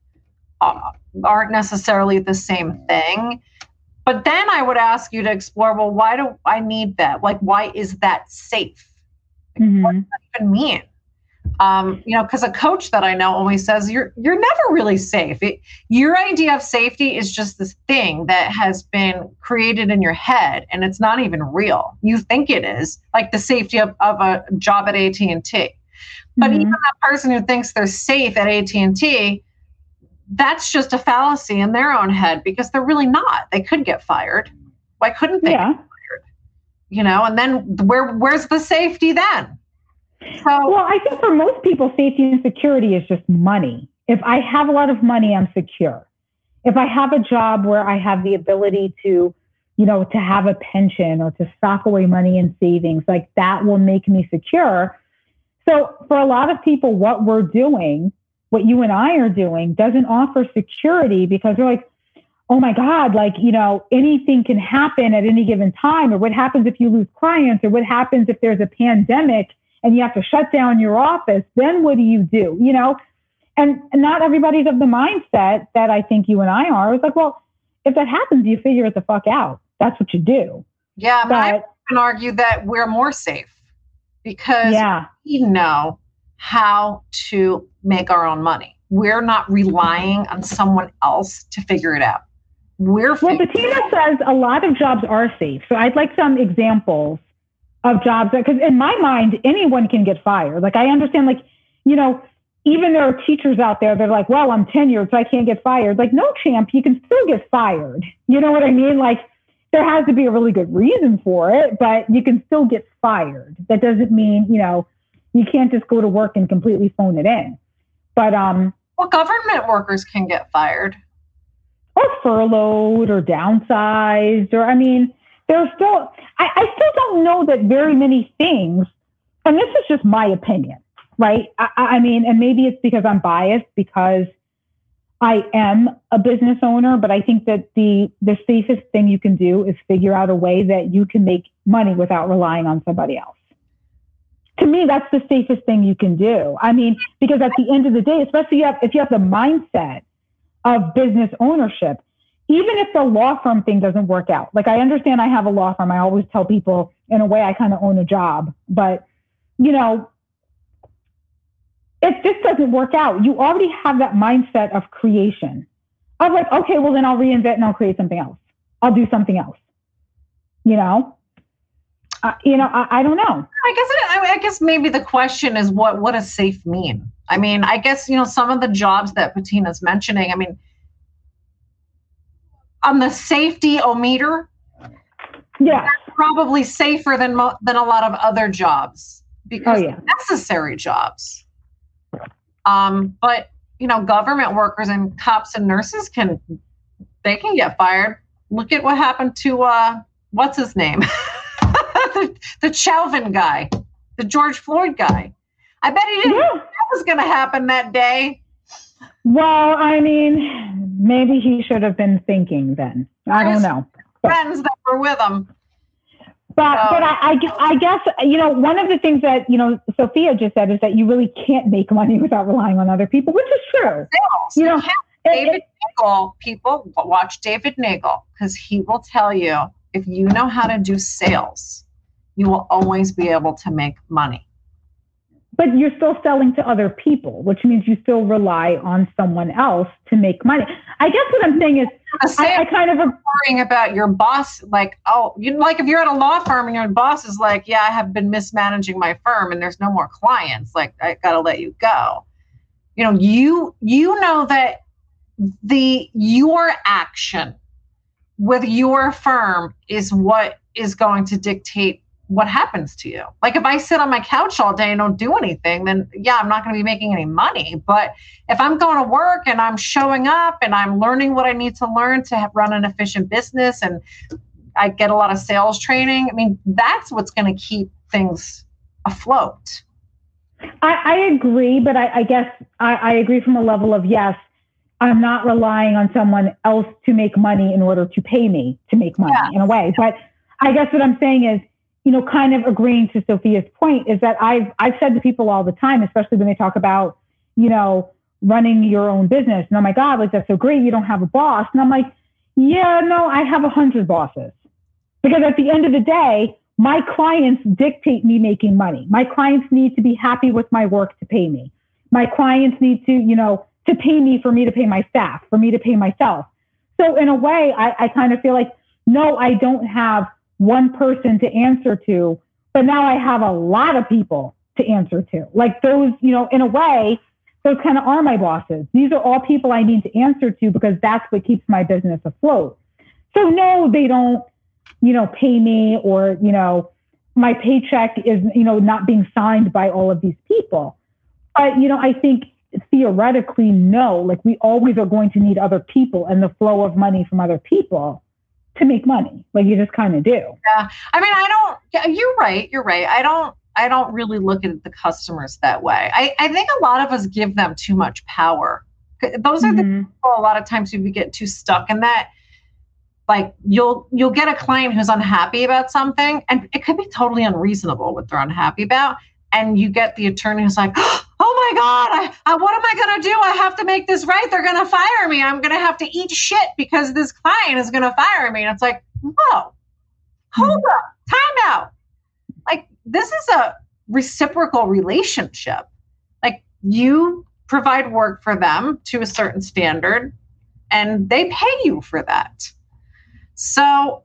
uh, aren't necessarily the same thing. But then I would ask you to explore well, why do I need that? Like, why is that safe? mm-hmm. What does that even mean? Um, you know, because a coach that I know always says you're you're never really safe. It, your idea of safety is just this thing that has been created in your head, and it's not even real. You think it is, like the safety of, of a job at AT and T. But mm-hmm. even that person who thinks they're safe at AT and T that's just a fallacy in their own head because they're really not. They could get fired. Why couldn't they yeah. get fired? You know, and then where where's the safety then? So, well, I think for most people, safety and security is just money. If I have a lot of money, I'm secure. If I have a job where I have the ability to, you know, to have a pension or to stock away money in savings, like that will make me secure. So for a lot of people, what we're doing what you and I are doing doesn't offer security because they're like, oh my God, like, you know, anything can happen at any given time. Or what happens if you lose clients? Or what happens if there's a pandemic and you have to shut down your office? Then what do you do? You know, and, not everybody's of the mindset that I think you and I are. It's like, well, if that happens, you figure it the fuck out. That's what you do. Yeah, but, but I can argue that we're more safe because yeah. we know how to make our own money. We're not relying on someone else to figure it out. We're well, Bettina says a lot of jobs are safe. So I'd like some examples of jobs that, because in my mind, anyone can get fired. Like I understand, like, you know, even there are teachers out there that are like, well, I'm tenured, so I can't get fired. Like, no, champ, you can still get fired. You know what I mean? Like, there has to be a really good reason for it, but you can still get fired. That doesn't mean, you know, you can't just go to work and completely phone it in. But um well government workers can get fired. Or furloughed or downsized or I mean, there's still, I, I still don't know that very many things, and this is just my opinion, right? I, I mean, and maybe it's because I'm biased because I am a business owner, but I think that the the safest thing you can do is figure out a way that you can make money without relying on somebody else. To me, that's the safest thing you can do. I mean, because at the end of the day, especially if you have the mindset of business ownership, even if the law firm thing doesn't work out, like I understand I have a law firm, I always tell people in a way I kind of own a job, but you know, if this doesn't work out, you already have that mindset of creation. Of like, okay, well then I'll reinvent and I'll create something else. I'll do something else. You know, uh, you know, I, I, don't know. I guess it, I guess maybe the question is what what does safe mean? I mean, I guess you know some of the jobs that Bettina's mentioning. I mean, on the safety o meter, yeah, probably safer than mo- than a lot of other jobs because oh, yeah. necessary jobs. Um, but you know, government workers and cops and nurses can they can get fired. Look at what happened to uh, what's his name, the, the Chauvin guy, the George Floyd guy. I bet he didn't yeah. know that was going to happen that day. Well, I mean, maybe he should have been thinking then. I don't know. Friends that were with him. But but I, I, I guess you know one of the things that you know Sophia just said is that you really can't make money without relying on other people, which is true. Sales. You know, David Nagel, people watch David Nagel because he will tell you if you know how to do sales, you will always be able to make money but you're still selling to other people, which means you still rely on someone else to make money. I guess what I'm saying is, I, I, kind of am worrying about your boss. Like, oh, you like if you're at a law firm and your boss is like, yeah, I have been mismanaging my firm and there's no more clients. Like, I got to let you go. You know, you you know that the your action with your firm is what is going to dictate what happens to you. Like if I sit on my couch all day and don't do anything, then yeah, I'm not going to be making any money. But if I'm going to work and I'm showing up and I'm learning what I need to learn to have, run an efficient business and I get a lot of sales training, I mean, that's what's going to keep things afloat. I, I agree, but I, I guess I, I agree from a level of yes, I'm not relying on someone else to make money in order to pay me to make money yeah. in a way. But I guess what I'm saying is you know, kind of agreeing to Sophia's point is that I've I've said to people all the time, especially when they talk about, you know, running your own business. And oh my God, like that's so great. You don't have a boss. And I'm like, yeah, no, I have a hundred bosses. Because at the end of the day, my clients dictate me making money. My clients need to be happy with my work to pay me. My clients need to, you know, to pay me for me to pay my staff, for me to pay myself. So in a way, I, I kind of feel like, no, I don't have one person to answer to, but now I have a lot of people to answer to. Like those, you know, in a way, those kind of are my bosses. These are all people I need to answer to because that's what keeps my business afloat. So no, they don't, you know, pay me or, you know, my paycheck is, you know, not being signed by all of these people. But, you know, I think theoretically, no, like we always are going to need other people and the flow of money from other people to make money. Like you just kind of do. Yeah. I mean, I don't, yeah, you're right. You're right. I don't, I don't really look at the customers that way. I, I think a lot of us give them too much power. Those are mm-hmm. the people a lot of times we get too stuck in that. Like you'll you'll get a client who's unhappy about something, and it could be totally unreasonable what they're unhappy about. And you get the attorney who's like, oh my God, I, I, what am I going to do? I have to make this right. They're going to fire me. I'm going to have to eat shit because this client is going to fire me. And it's like, whoa, hold mm-hmm. up, time out. Like, this is a reciprocal relationship. Like, you provide work for them to a certain standard, and they pay you for that. So,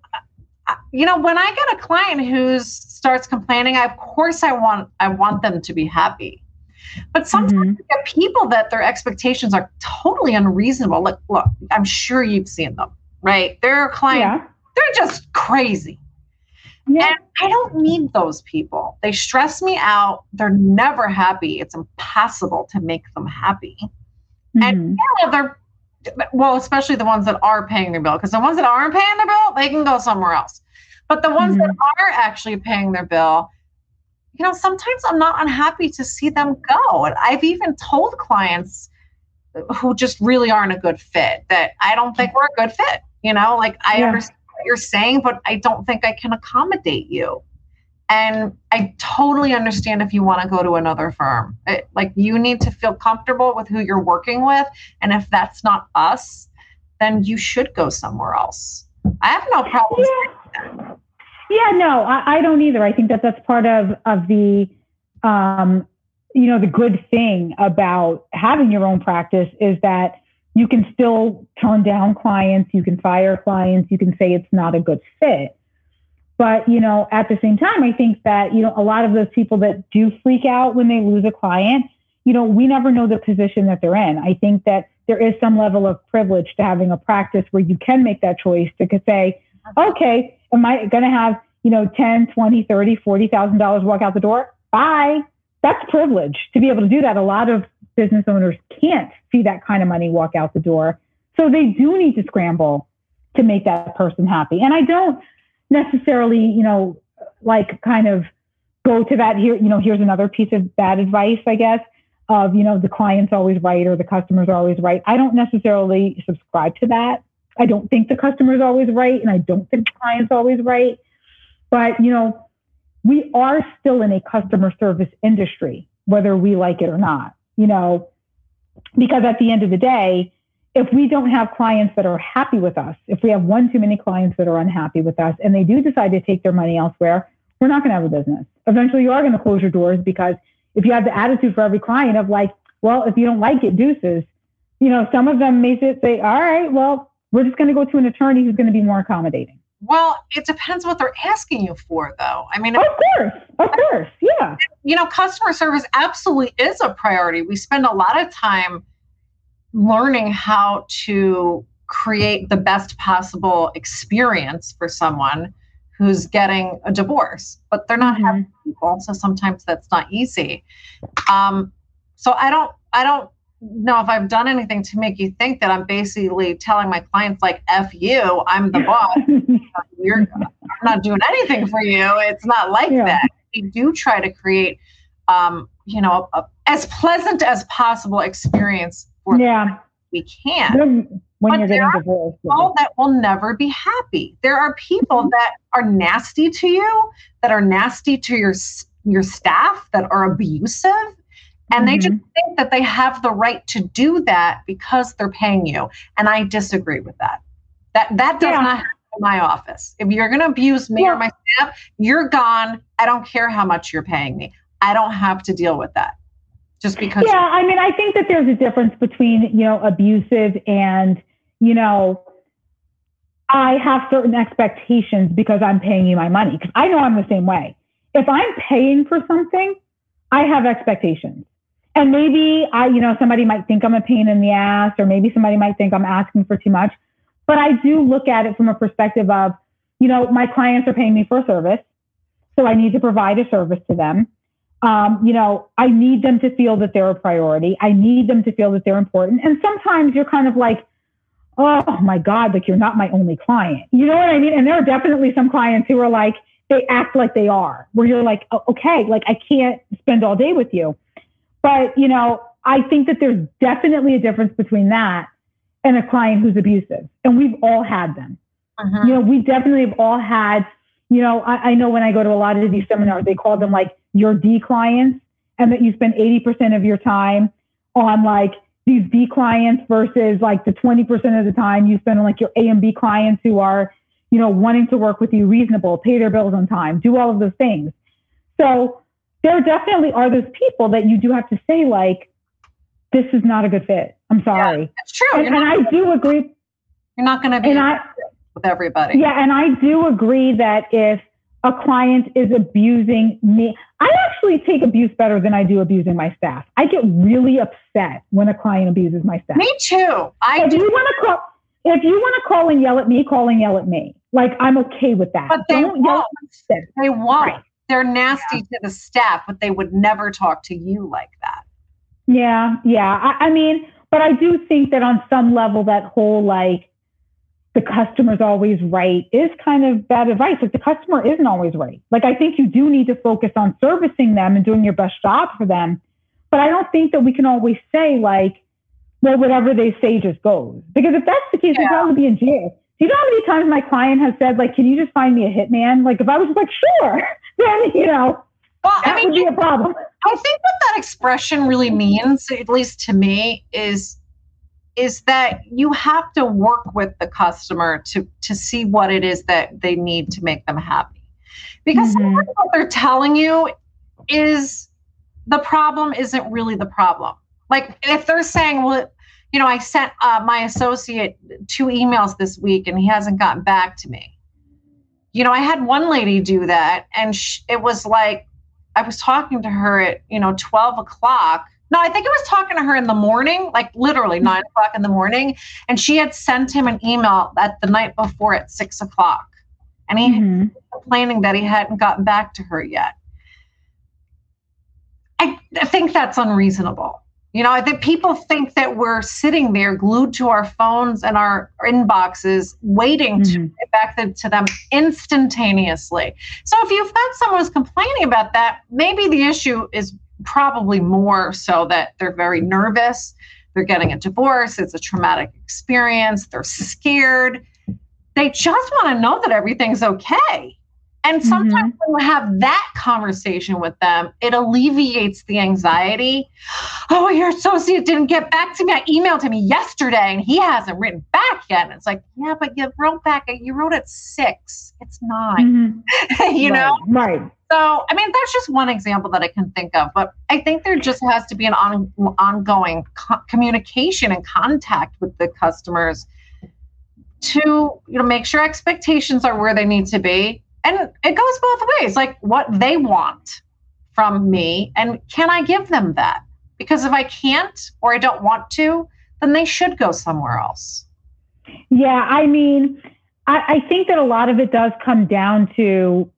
you know, when I get a client who starts complaining, I, of course I want I want them to be happy but sometimes mm-hmm. you get people that their expectations are totally unreasonable. Look, look, I'm sure you've seen them, right? They're clients, yeah. they're just crazy. Yeah. And I don't need those people. They stress me out. They're never happy. It's impossible to make them happy. Mm-hmm. And yeah, they're well, especially the ones that are paying their bill, because the ones that aren't paying their bill, they can go somewhere else. But the ones mm-hmm. that are actually paying their bill, you know, sometimes I'm not unhappy to see them go. And I've even told clients who just really aren't a good fit that I don't think we're a good fit. You know, like I yeah. understand what you're saying, but I don't think I can accommodate you. And I totally understand if you want to go to another firm. It, like you need to feel comfortable with who you're working with. And if that's not us, then you should go somewhere else. I have no problem. Yeah, yeah no, I, I, don't either. I think that that's part of of the, um, you know, the good thing about having your own practice is that you can still turn down clients, you can fire clients, you can say it's not a good fit. But you know, at the same time, I think that you know a lot of those people that do freak out when they lose a client, you know, we never know the position that they're in. I think that there is some level of privilege to having a practice where you can make that choice to say, okay, am I going to have, you know, 10, 20, 30, $40,000 walk out the door? Bye. That's privilege to be able to do that. A lot of business owners can't see that kind of money walk out the door. So they do need to scramble to make that person happy. And I don't necessarily, you know, like kind of go to that here, you know, here's another piece of bad advice, I guess of, you know, the client's always right or the customer's always right. I don't necessarily subscribe to that. I don't think the customer is always right and I don't think the client's always right. But, you know, we are still in a customer service industry, whether we like it or not, you know, because at the end of the day, if we don't have clients that are happy with us, if we have one too many clients that are unhappy with us and they do decide to take their money elsewhere, we're not going to have a business. Eventually, you are going to close your doors because if you have the attitude for every client of like, well, if you don't like it, deuces, you know, some of them may say, all right, well, we're just going to go to an attorney who's going to be more accommodating. Well, it depends what they're asking you for, though. I mean, of course, of course, yeah. You know, customer service absolutely is a priority. We spend a lot of time learning how to create the best possible experience for someone who's getting a divorce, but they're not mm-hmm. happy people. So sometimes that's not easy. Um, so I don't, I don't know if I've done anything to make you think that I'm basically telling my clients like "f you," I'm the boss. You're I'm not doing anything for you. It's not like yeah. that. We do try to create, um, you know, a, a, as pleasant as possible experience for yeah. we can when but you're getting divorced. People that will never be happy. There are people mm-hmm. that are nasty to you, that are nasty to your your staff, that are abusive, and mm-hmm. they just mm-hmm. think that they have the right to do that because they're paying you. And I disagree with that. That that does yeah. not happen in my office. If you're going to abuse me yeah. or my staff, you're gone. I don't care how much you're paying me. I don't have to deal with that just because yeah i mean i think that there's a difference between you know abusive and you know, I have certain expectations because I'm paying you my money. Because I know I'm the same way. If I'm paying for something, I have expectations. And maybe I, you know, somebody might think I'm a pain in the ass, or maybe somebody might think I'm asking for too much. But I do look at it from a perspective of, you know, my clients are paying me for a service. So I need to provide a service to them. Um, you know, I need them to feel that they're a priority. I need them to feel that they're important. And sometimes you're kind of like, oh my God, like you're not my only client. You know what I mean? And there are definitely some clients who are like, they act like they are, where you're like, okay, like I can't spend all day with you. But, you know, I think that there's definitely a difference between that and a client who's abusive. And we've all had them. Uh-huh. You know, we definitely have all had, you know, I, I know when I go to a lot of these seminars, they call them like your D clients, and that you spend 80% of your time on like these B clients versus like the 20% of the time you spend on like your A and B clients who are, you know, wanting to work with you reasonable, pay their bills on time, do all of those things. So there definitely are those people that you do have to say like, this is not a good fit. I'm sorry. Yeah, that's true. And, and I do agree. You're not going to be I, with everybody. Yeah. And I do agree that if a client is abusing me. I actually take abuse better than I do abusing my staff. I get really upset when a client abuses my staff. Me too. I if do. you want to call if you want to call and yell at me, call and yell at me. Like I'm okay with that. But they Don't won't. They won't. Right. They're nasty yeah. to the staff, but they would never talk to you like that. Yeah, yeah. I, I mean, but I do think that on some level, that whole like the customer's always right is kind of bad advice. Like the customer isn't always right. Like I think you do need to focus on servicing them and doing your best job for them. But I don't think that we can always say like, well, whatever they say just goes. Because if that's the case, yeah. they'd probably be in jail. Do you know how many times my client has said, like, can you just find me a hitman? Like if I was just like, sure, then you know, well, that I mean, would be a problem. I think what that expression really means, at least to me, is is that you have to work with the customer to to see what it is that they need to make them happy because mm-hmm. what they're telling you is the problem isn't really the problem like if they're saying well you know i sent uh, my associate two emails this week and he hasn't gotten back to me you know i had one lady do that and sh- it was like i was talking to her at you know 12 o'clock no, I think it was talking to her in the morning, like literally mm-hmm. nine o'clock in the morning. And she had sent him an email at the night before at six o'clock. And he mm-hmm. complaining that he hadn't gotten back to her yet. I, I think that's unreasonable. You know, think people think that we're sitting there glued to our phones and our inboxes, waiting mm-hmm. to get back to, to them instantaneously. So if you've got someone who's complaining about that, maybe the issue is probably more so that they're very nervous. They're getting a divorce. It's a traumatic experience. They're scared. They just want to know that everything's okay. And sometimes mm-hmm. when you have that conversation with them, it alleviates the anxiety. Oh, your associate didn't get back to me. I emailed him yesterday and he hasn't written back yet. And it's like, yeah, but you wrote back, you wrote at six. It's 9 mm-hmm. you right. know? Right. So, I mean, that's just one example that I can think of, but I think there just has to be an on, ongoing co- communication and contact with the customers to, you know, make sure expectations are where they need to be. And it goes both ways, like what they want from me and can I give them that? Because if I can't or I don't want to, then they should go somewhere else. Yeah, I mean, I, I think that a lot of it does come down to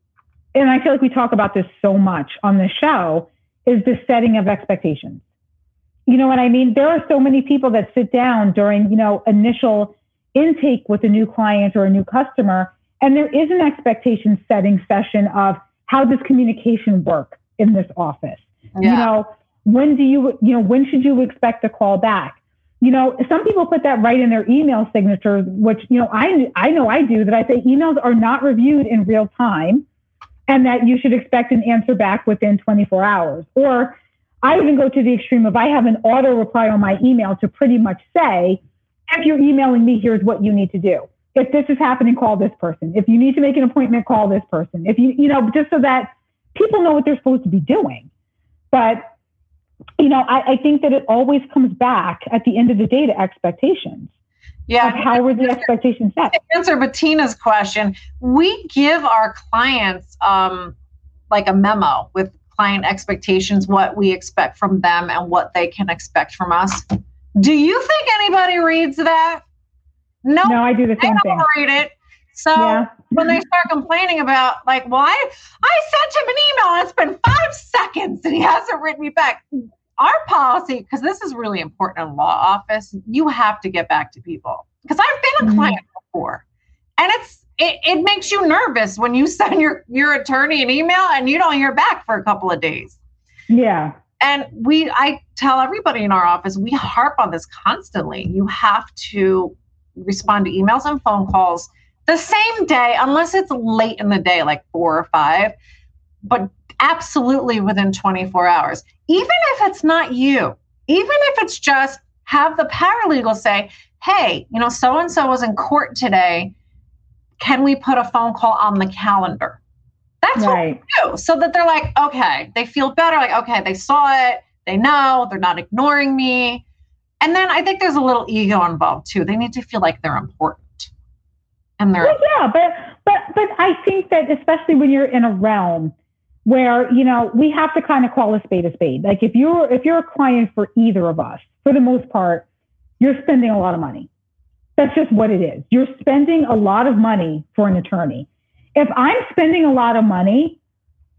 and I feel like we talk about this so much on the show, is the setting of expectations. You know what I mean? There are so many people that sit down during, you know, initial intake with a new client or a new customer, and there is an expectation setting session of how does communication work in this office? Yeah. You know, when do you, you know, when should you expect a call back? You know, some people put that right in their email signature, which, you know, I, I know I do that I say emails are not reviewed in real time and that you should expect an answer back within 24 hours. Or I even go to the extreme of I have an auto reply on my email to pretty much say, if you're emailing me, here's what you need to do. If this is happening, call this person. If you need to make an appointment, call this person. If you, you know, just so that people know what they're supposed to be doing. But, you know, I, I think that it always comes back at the end of the day to expectations. Yeah. how were the expectations set? To answer Bettina's question, we give our clients um, like a memo with client expectations, what we expect from them and what they can expect from us. Do you think anybody reads that? No, no, I do the same thing. I don't read it. So yeah. when they start complaining about like, well, I, I sent him an email and it's been five seconds and he hasn't written me back our policy, because this is really important in law office, you have to get back to people. Because I've been a mm-hmm. client before, and it's it, it makes you nervous when you send your your attorney an email and you don't hear back for a couple of days. Yeah. And we, I tell everybody in our office, we harp on this constantly. You have to respond to emails and phone calls the same day, unless it's late in the day, like four or five. But absolutely within 24 hours. Even if it's not you, even if it's just have the paralegal say, hey, you know, so and so was in court today. Can we put a phone call on the calendar? That's right. what we do. So that they're like, okay, they feel better. Like, okay, they saw it. They know they're not ignoring me. And then I think there's a little ego involved too. They need to feel like they're important. And they're well, yeah, but but but I think that especially when you're in a realm where you know we have to kind of call a spade a spade like if you're if you're a client for either of us for the most part you're spending a lot of money that's just what it is you're spending a lot of money for an attorney if i'm spending a lot of money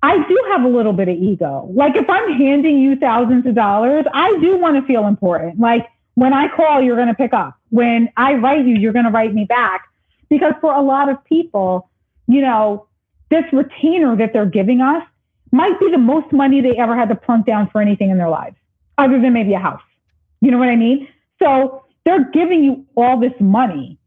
i do have a little bit of ego like if i'm handing you thousands of dollars i do want to feel important like when i call you're going to pick up when i write you you're going to write me back Because for a lot of people, you know, this retainer that they're giving us might be the most money they ever had to plunk down for anything in their lives, other than maybe a house. You know what I mean? So they're giving you all this money.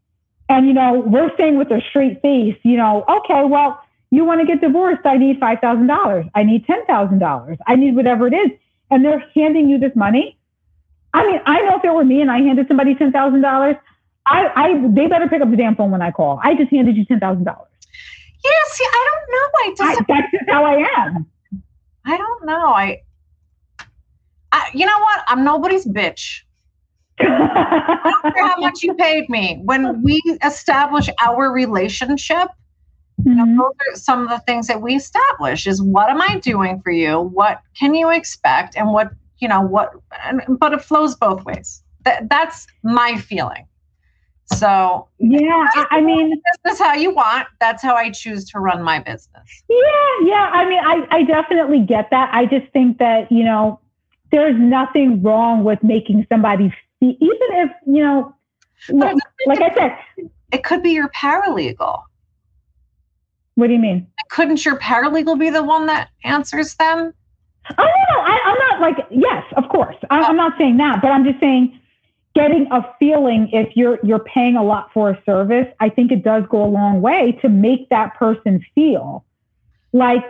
And, you know, we're saying with a straight face, you know, okay, well, you want to get divorced. I need $5,000. I need $10,000. I need whatever it is. And they're handing you this money. I mean, I know if it were me and I handed somebody $10,000, I, I, they better pick up the damn phone when I call. I just handed you $10,000. Yeah, see, I don't know. I I, just, that's just how I am. I don't know. I, I, you know what? I'm nobody's bitch. I don't care how much you paid me. When we establish our relationship, you know, Mhm. those are some of the things that we establish is what am I doing for you? What can you expect? And what, you know, what, and, but it flows both ways. That, that's my feeling. So Yeah, I, I mean, this is how you want. That's how I choose to run my business. Yeah, yeah. I mean, I, I definitely get that. I just think that, you know, there's nothing wrong with making somebody feel, even if, you know, look, like I said, It could be your paralegal. What do you mean? Couldn't your paralegal be the one that answers them? Oh, no, no. I, I'm not like, yes, of course. I, I'm not saying that, but I'm just saying getting a feeling if you're, you're paying a lot for a service, I think it does go a long way to make that person feel like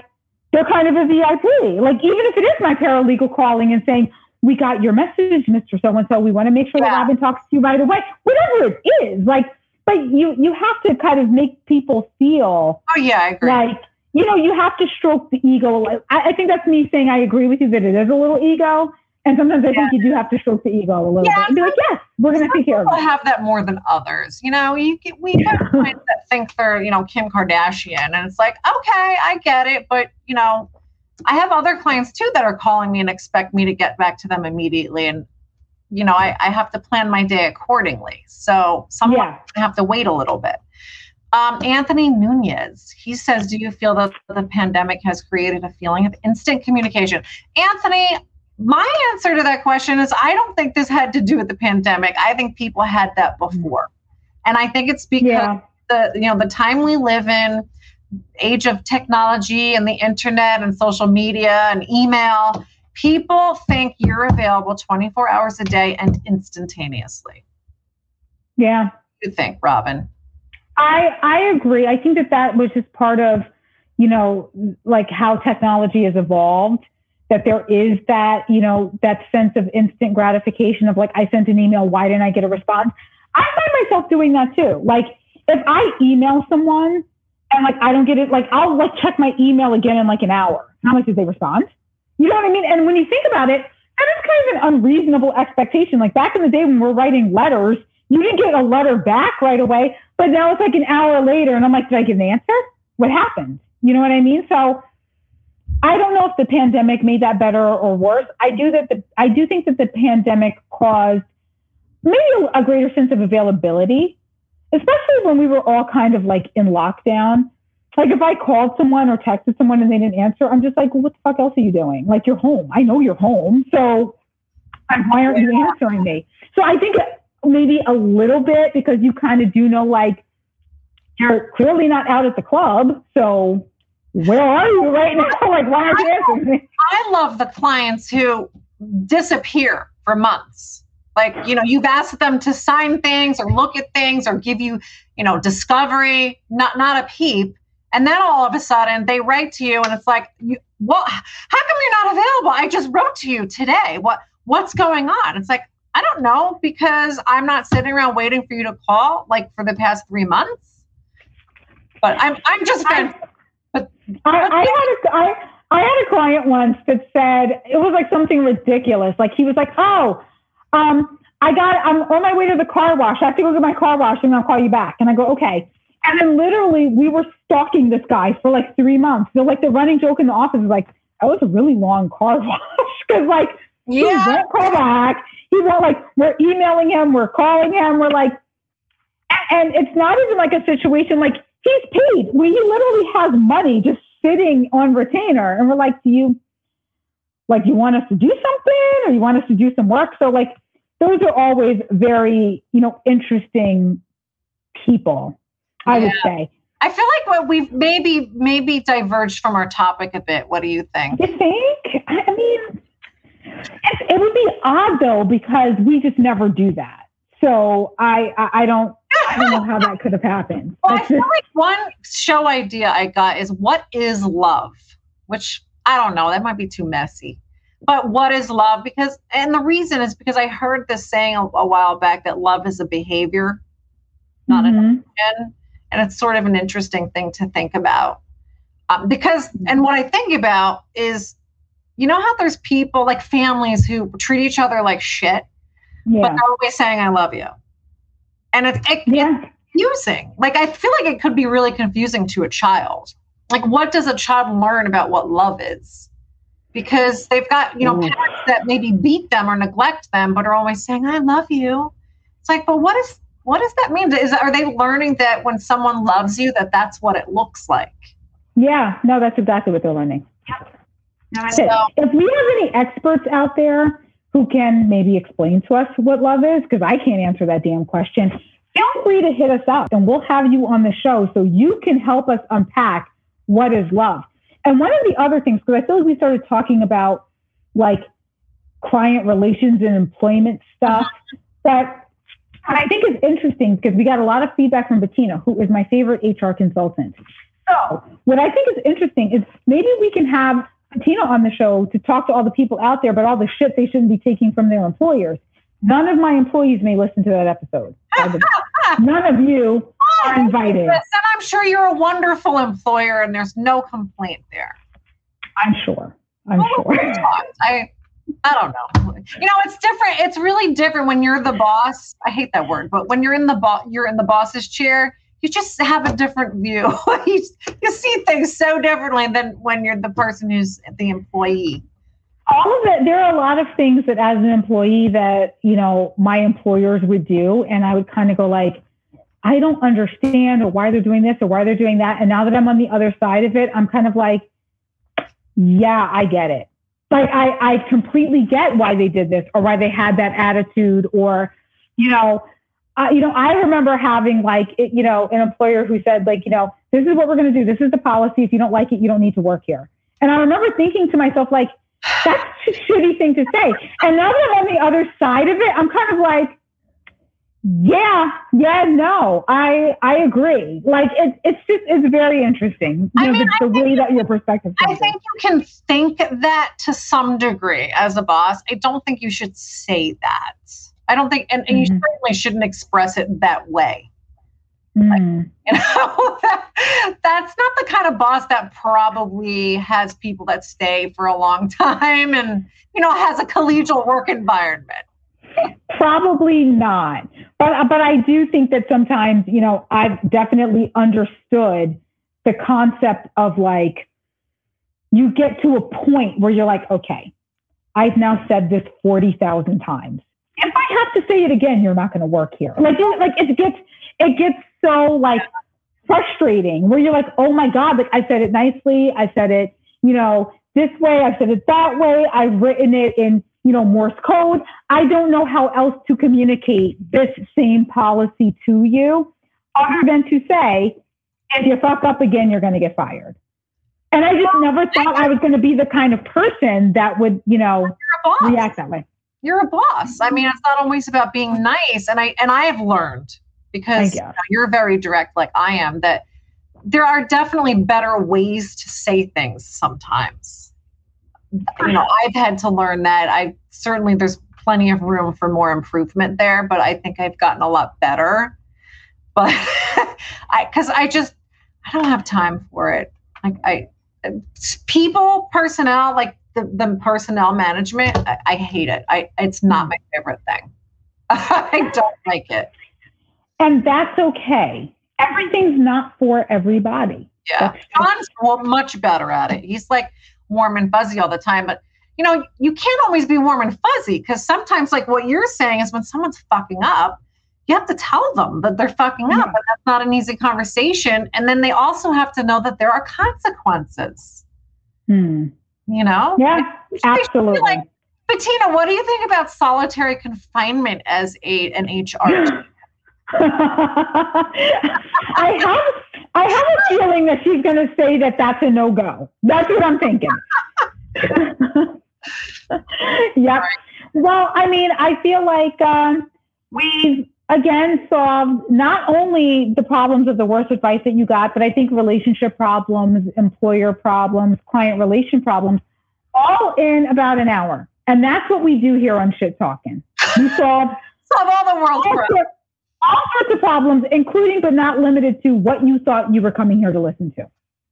they're kind of a VIP. Like, even if it is my paralegal calling and saying, we got your message, Mr. So and so. We want to make sure that Yeah. Robin talks to you right away. Whatever it is, like, but you you have to kind of make people feel Oh yeah, I agree. like you know you have to stroke the ego. I, I think that's me saying I agree with you that it is a little ego, and sometimes I think you do have to stroke the ego a little Yeah, bit and be like, yes, we're going to take care of People it. have that more than others. You know, you get we get clients that think they're, you know, Kim Kardashian, and it's like, okay, I get it, but you know, I have other clients too that are calling me and expect me to get back to them immediately, and you know, I, I have to plan my day accordingly. So some Yeah. have to wait a little bit. Um, Anthony Nunez, he says, Do you feel that the pandemic has created a feeling of instant communication? Anthony, my answer to that question is I don't think this had to do with the pandemic. I think people had that before. And I think it's because Yeah, the you know the time we live in, age of technology and the internet and social media and email, people think you're available 24 hours a day and instantaneously. yeah. You think, Robin? I I agree. I think that that was just part of, you know, like how technology has evolved. That there is that, you know, that sense of instant gratification of like, I sent an email, why didn't I get a response? I find myself doing that too. Like, if I email someone and like I don't get it, like I'll like check my email again in like an hour. How much did they respond? You know what I mean? And when you think about it, that is kind of an unreasonable expectation. Like back in the day when we're writing letters, you didn't get a letter back right away. But now it's like an hour later, and I'm like, did I get an answer? What happened? You know what I mean? So I don't know if the pandemic made that better or worse. I do that. The, I do think that the pandemic caused maybe a, a greater sense of availability, especially when we were all kind of like in lockdown. Like if I called someone or texted someone and they didn't answer, I'm just like, well, what the fuck else are you doing? Like you're home. I know you're home. So why aren't you answering me? So I think maybe a little bit because you kind of do know like you're clearly not out at the club. So where are you right now? Like why aren't you answering me? I love the clients who disappear for months. Like, you know, you've asked them to sign things or look at things or give you, you know, discovery, not not a peep. And then all of a sudden they write to you and it's like, you, well, how come you're not available? I just wrote to you today. What what's going on? It's like, I don't know because I'm not sitting around waiting for you to call like for the past three months. But I'm I'm just I, But- I, I had a I, I had a client once that said it was like something ridiculous. Like he was like, "Oh, um, I got I'm on my way to the car wash. I have to go get my car wash, and I'll call you back." And I go, "Okay." And then literally, we were stalking this guy for like three months. So like the running joke in the office is like, "That was a really long car wash," because like he won't call back. He won't like we're emailing him, we're calling him, we're like, and it's not even like a situation like he's paid. We he literally has money just sitting on retainer, and we're like, do you like you want us to do something, or you want us to do some work? So like those are always very you know interesting people. I would Yeah. say. I feel like what we've maybe maybe diverged from our topic a bit. What do you think? You think? I mean, it, it would be odd though because we just never do that. So I, I, I don't, I don't know how that could have happened. Well, I feel just- like one show idea I got is what is love? Which I don't know, that might be too messy. But what is love? Because, and the reason is because I heard this saying a, a while back that love is a behavior, not an Mhm. emotion. And it's sort of an interesting thing to think about. Um, because, and what I think about is, you know how there's people like families who treat each other like shit, but they're always saying, I love you. And it's, it, yeah, confusing. Like I feel like it could be really confusing to a child. Like what does a child learn about what love is? Because they've got, you know, parents that maybe beat them or neglect them, but are always saying, I love you. It's like, but what is what does that mean? Is are they learning that when someone loves you, that that's what it looks like? yeah. No, that's exactly what they're learning. So, if we have any experts out there who can maybe explain to us what love is, because I can't answer that damn question, feel free to hit us up and we'll have you on the show so you can help us unpack what is love. And one of the other things, because I feel like we started talking about like client relations and employment stuff, uh-huh. that what I think is interesting because we got a lot of feedback from Bettina, who is my favorite HR consultant. So, what I think is interesting is maybe we can have Bettina on the show to talk to all the people out there, about all the shit they shouldn't be taking from their employers. None of my employees may listen to that episode. by the way. None of you are oh, invited. and I'm sure you're a wonderful employer and there's no complaint there. I'm sure. I'm sure. I I don't know. You know, it's different. It's really different when you're the boss. I hate that word, but when you're in the boss, you're in the boss's chair. You just have a different view. you, you see things so differently than when you're the person who's the employee. all of it there are a lot of things that as an employee that you know my employers would do and i would kind of go like i don't understand or why they're doing this or why they're doing that and now that i'm on the other side of it i'm kind of like yeah i get it like i i completely get why they did this or why they had that attitude or you know uh, you know i remember having like it, you know an employer who said like you know this is what we're going to do. This is the policy. If you don't like it you don't need to work here. And i remember thinking to myself like that's a shitty thing to say. And now that I'm on the other side of it, I'm kind of like, yeah, yeah, no, I I agree. Like it, it's just it's very interesting. You I know, mean, the, the way that your perspective. I think you can think that to some degree as a boss. I don't think you should say that. I don't think, and, and you Mhm. certainly shouldn't express it that way. Mm. You know, that's not the kind of boss that probably has people that stay for a long time and, you know, has a collegial work environment. Probably not. But but I do think that sometimes, you know, I've definitely understood the concept of like you get to a point where you're like, okay, I've now said this 40,000 times. If I have to say it again, you're not going to work here. Like it, like it gets it gets so like frustrating where you're like, "Oh my god, like I said it nicely. I said it, you know, this way, I said it that way. I've written it in, you know, Morse code. I don't know how else to communicate this same policy to you other than to say, if you fuck up again, you're going to get fired. And I just never thought I was going to be the kind of person that would, you know, You're a boss. react that way. You're a boss. I mean, it's not always about being nice. And I and I have learned because you know, you're very direct like I am that there are definitely better ways to say things sometimes. You know, I've had to learn that. I certainly there's plenty of room for more improvement there, but I think I've gotten a lot better. But I because I just I don't have time for it. Like I people personnel like the, the personnel management I, I hate it i it's not my favorite thing i don't like it And that's okay. Everything's not for everybody. yeah john's much better at it he's like warm and fuzzy all the time but you know you can't always be warm and fuzzy because sometimes like what you're saying is when someone's fucking up you have to tell them that they're fucking up and that's not an easy conversation and then they also have to know that there are consequences Hmm. you know Yeah, absolutely. like, Bettina, what do you think about solitary confinement as a an HR? I have I have a feeling that she's going to say that that's a no go. That's what I'm thinking. yep. Well, I mean, I feel like um, we've again solved not only the problems of the worst advice that you got, but I think relationship problems, employer problems, client relation problems, all in about an hour. And that's what we do here on Shit Talking. We solve Solve all the world's problems. All sorts of problems, including but not limited to what you thought you were coming here to listen to.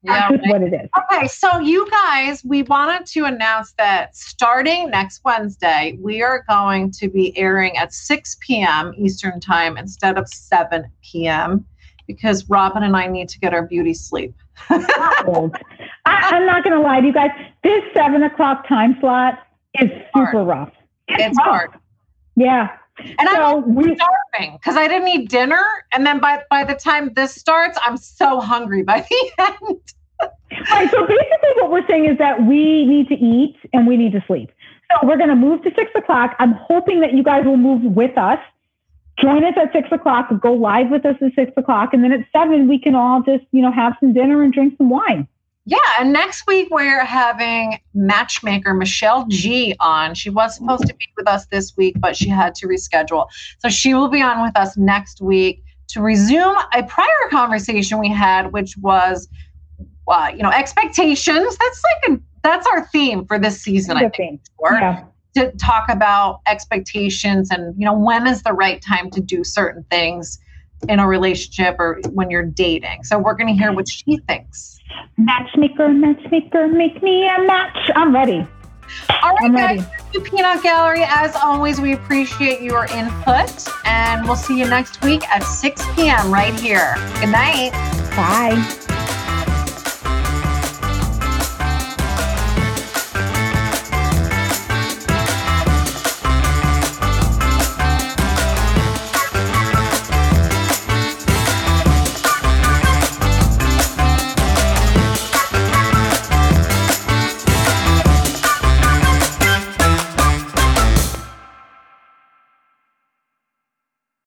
Yeah, That's just what it is. Okay, so you guys, we wanted to announce that starting next Wednesday, we are going to be airing at 6 p.m. Eastern Time instead of 7 p.m. because Robin and I need to get our beauty sleep. I, I'm not going to lie to you guys. This seven o'clock time slot is super rough. It's rough. hard. Yeah. And I'm we, starving because I didn't eat dinner. And then by, by the time this starts, I'm so hungry by the end. right, so basically what we're saying is that we need to eat and we need to sleep. So we're going to move to six o'clock. I'm hoping that you guys will move with us. Join us at six o'clock. Go live with us at six o'clock, and then at seven we can all just you know have some dinner and drink some wine. Yeah, and next week we're having matchmaker Michelle G on. She was supposed to be with us this week, but she had to reschedule. So she will be on with us next week to resume a prior conversation we had, which was, uh, you know, expectations. That's like a that's our theme for this season. I think. Yeah. to talk about expectations and you know when is the right time to do certain things in a relationship or when you're dating. So we're going to hear what she thinks. Matchmaker, matchmaker, make me a match. I'm ready. All right, guys. ready. Thank you, Peanut Gallery. As always, we appreciate your input, and we'll see you next week at 6 p.m. right here. Good night. Bye.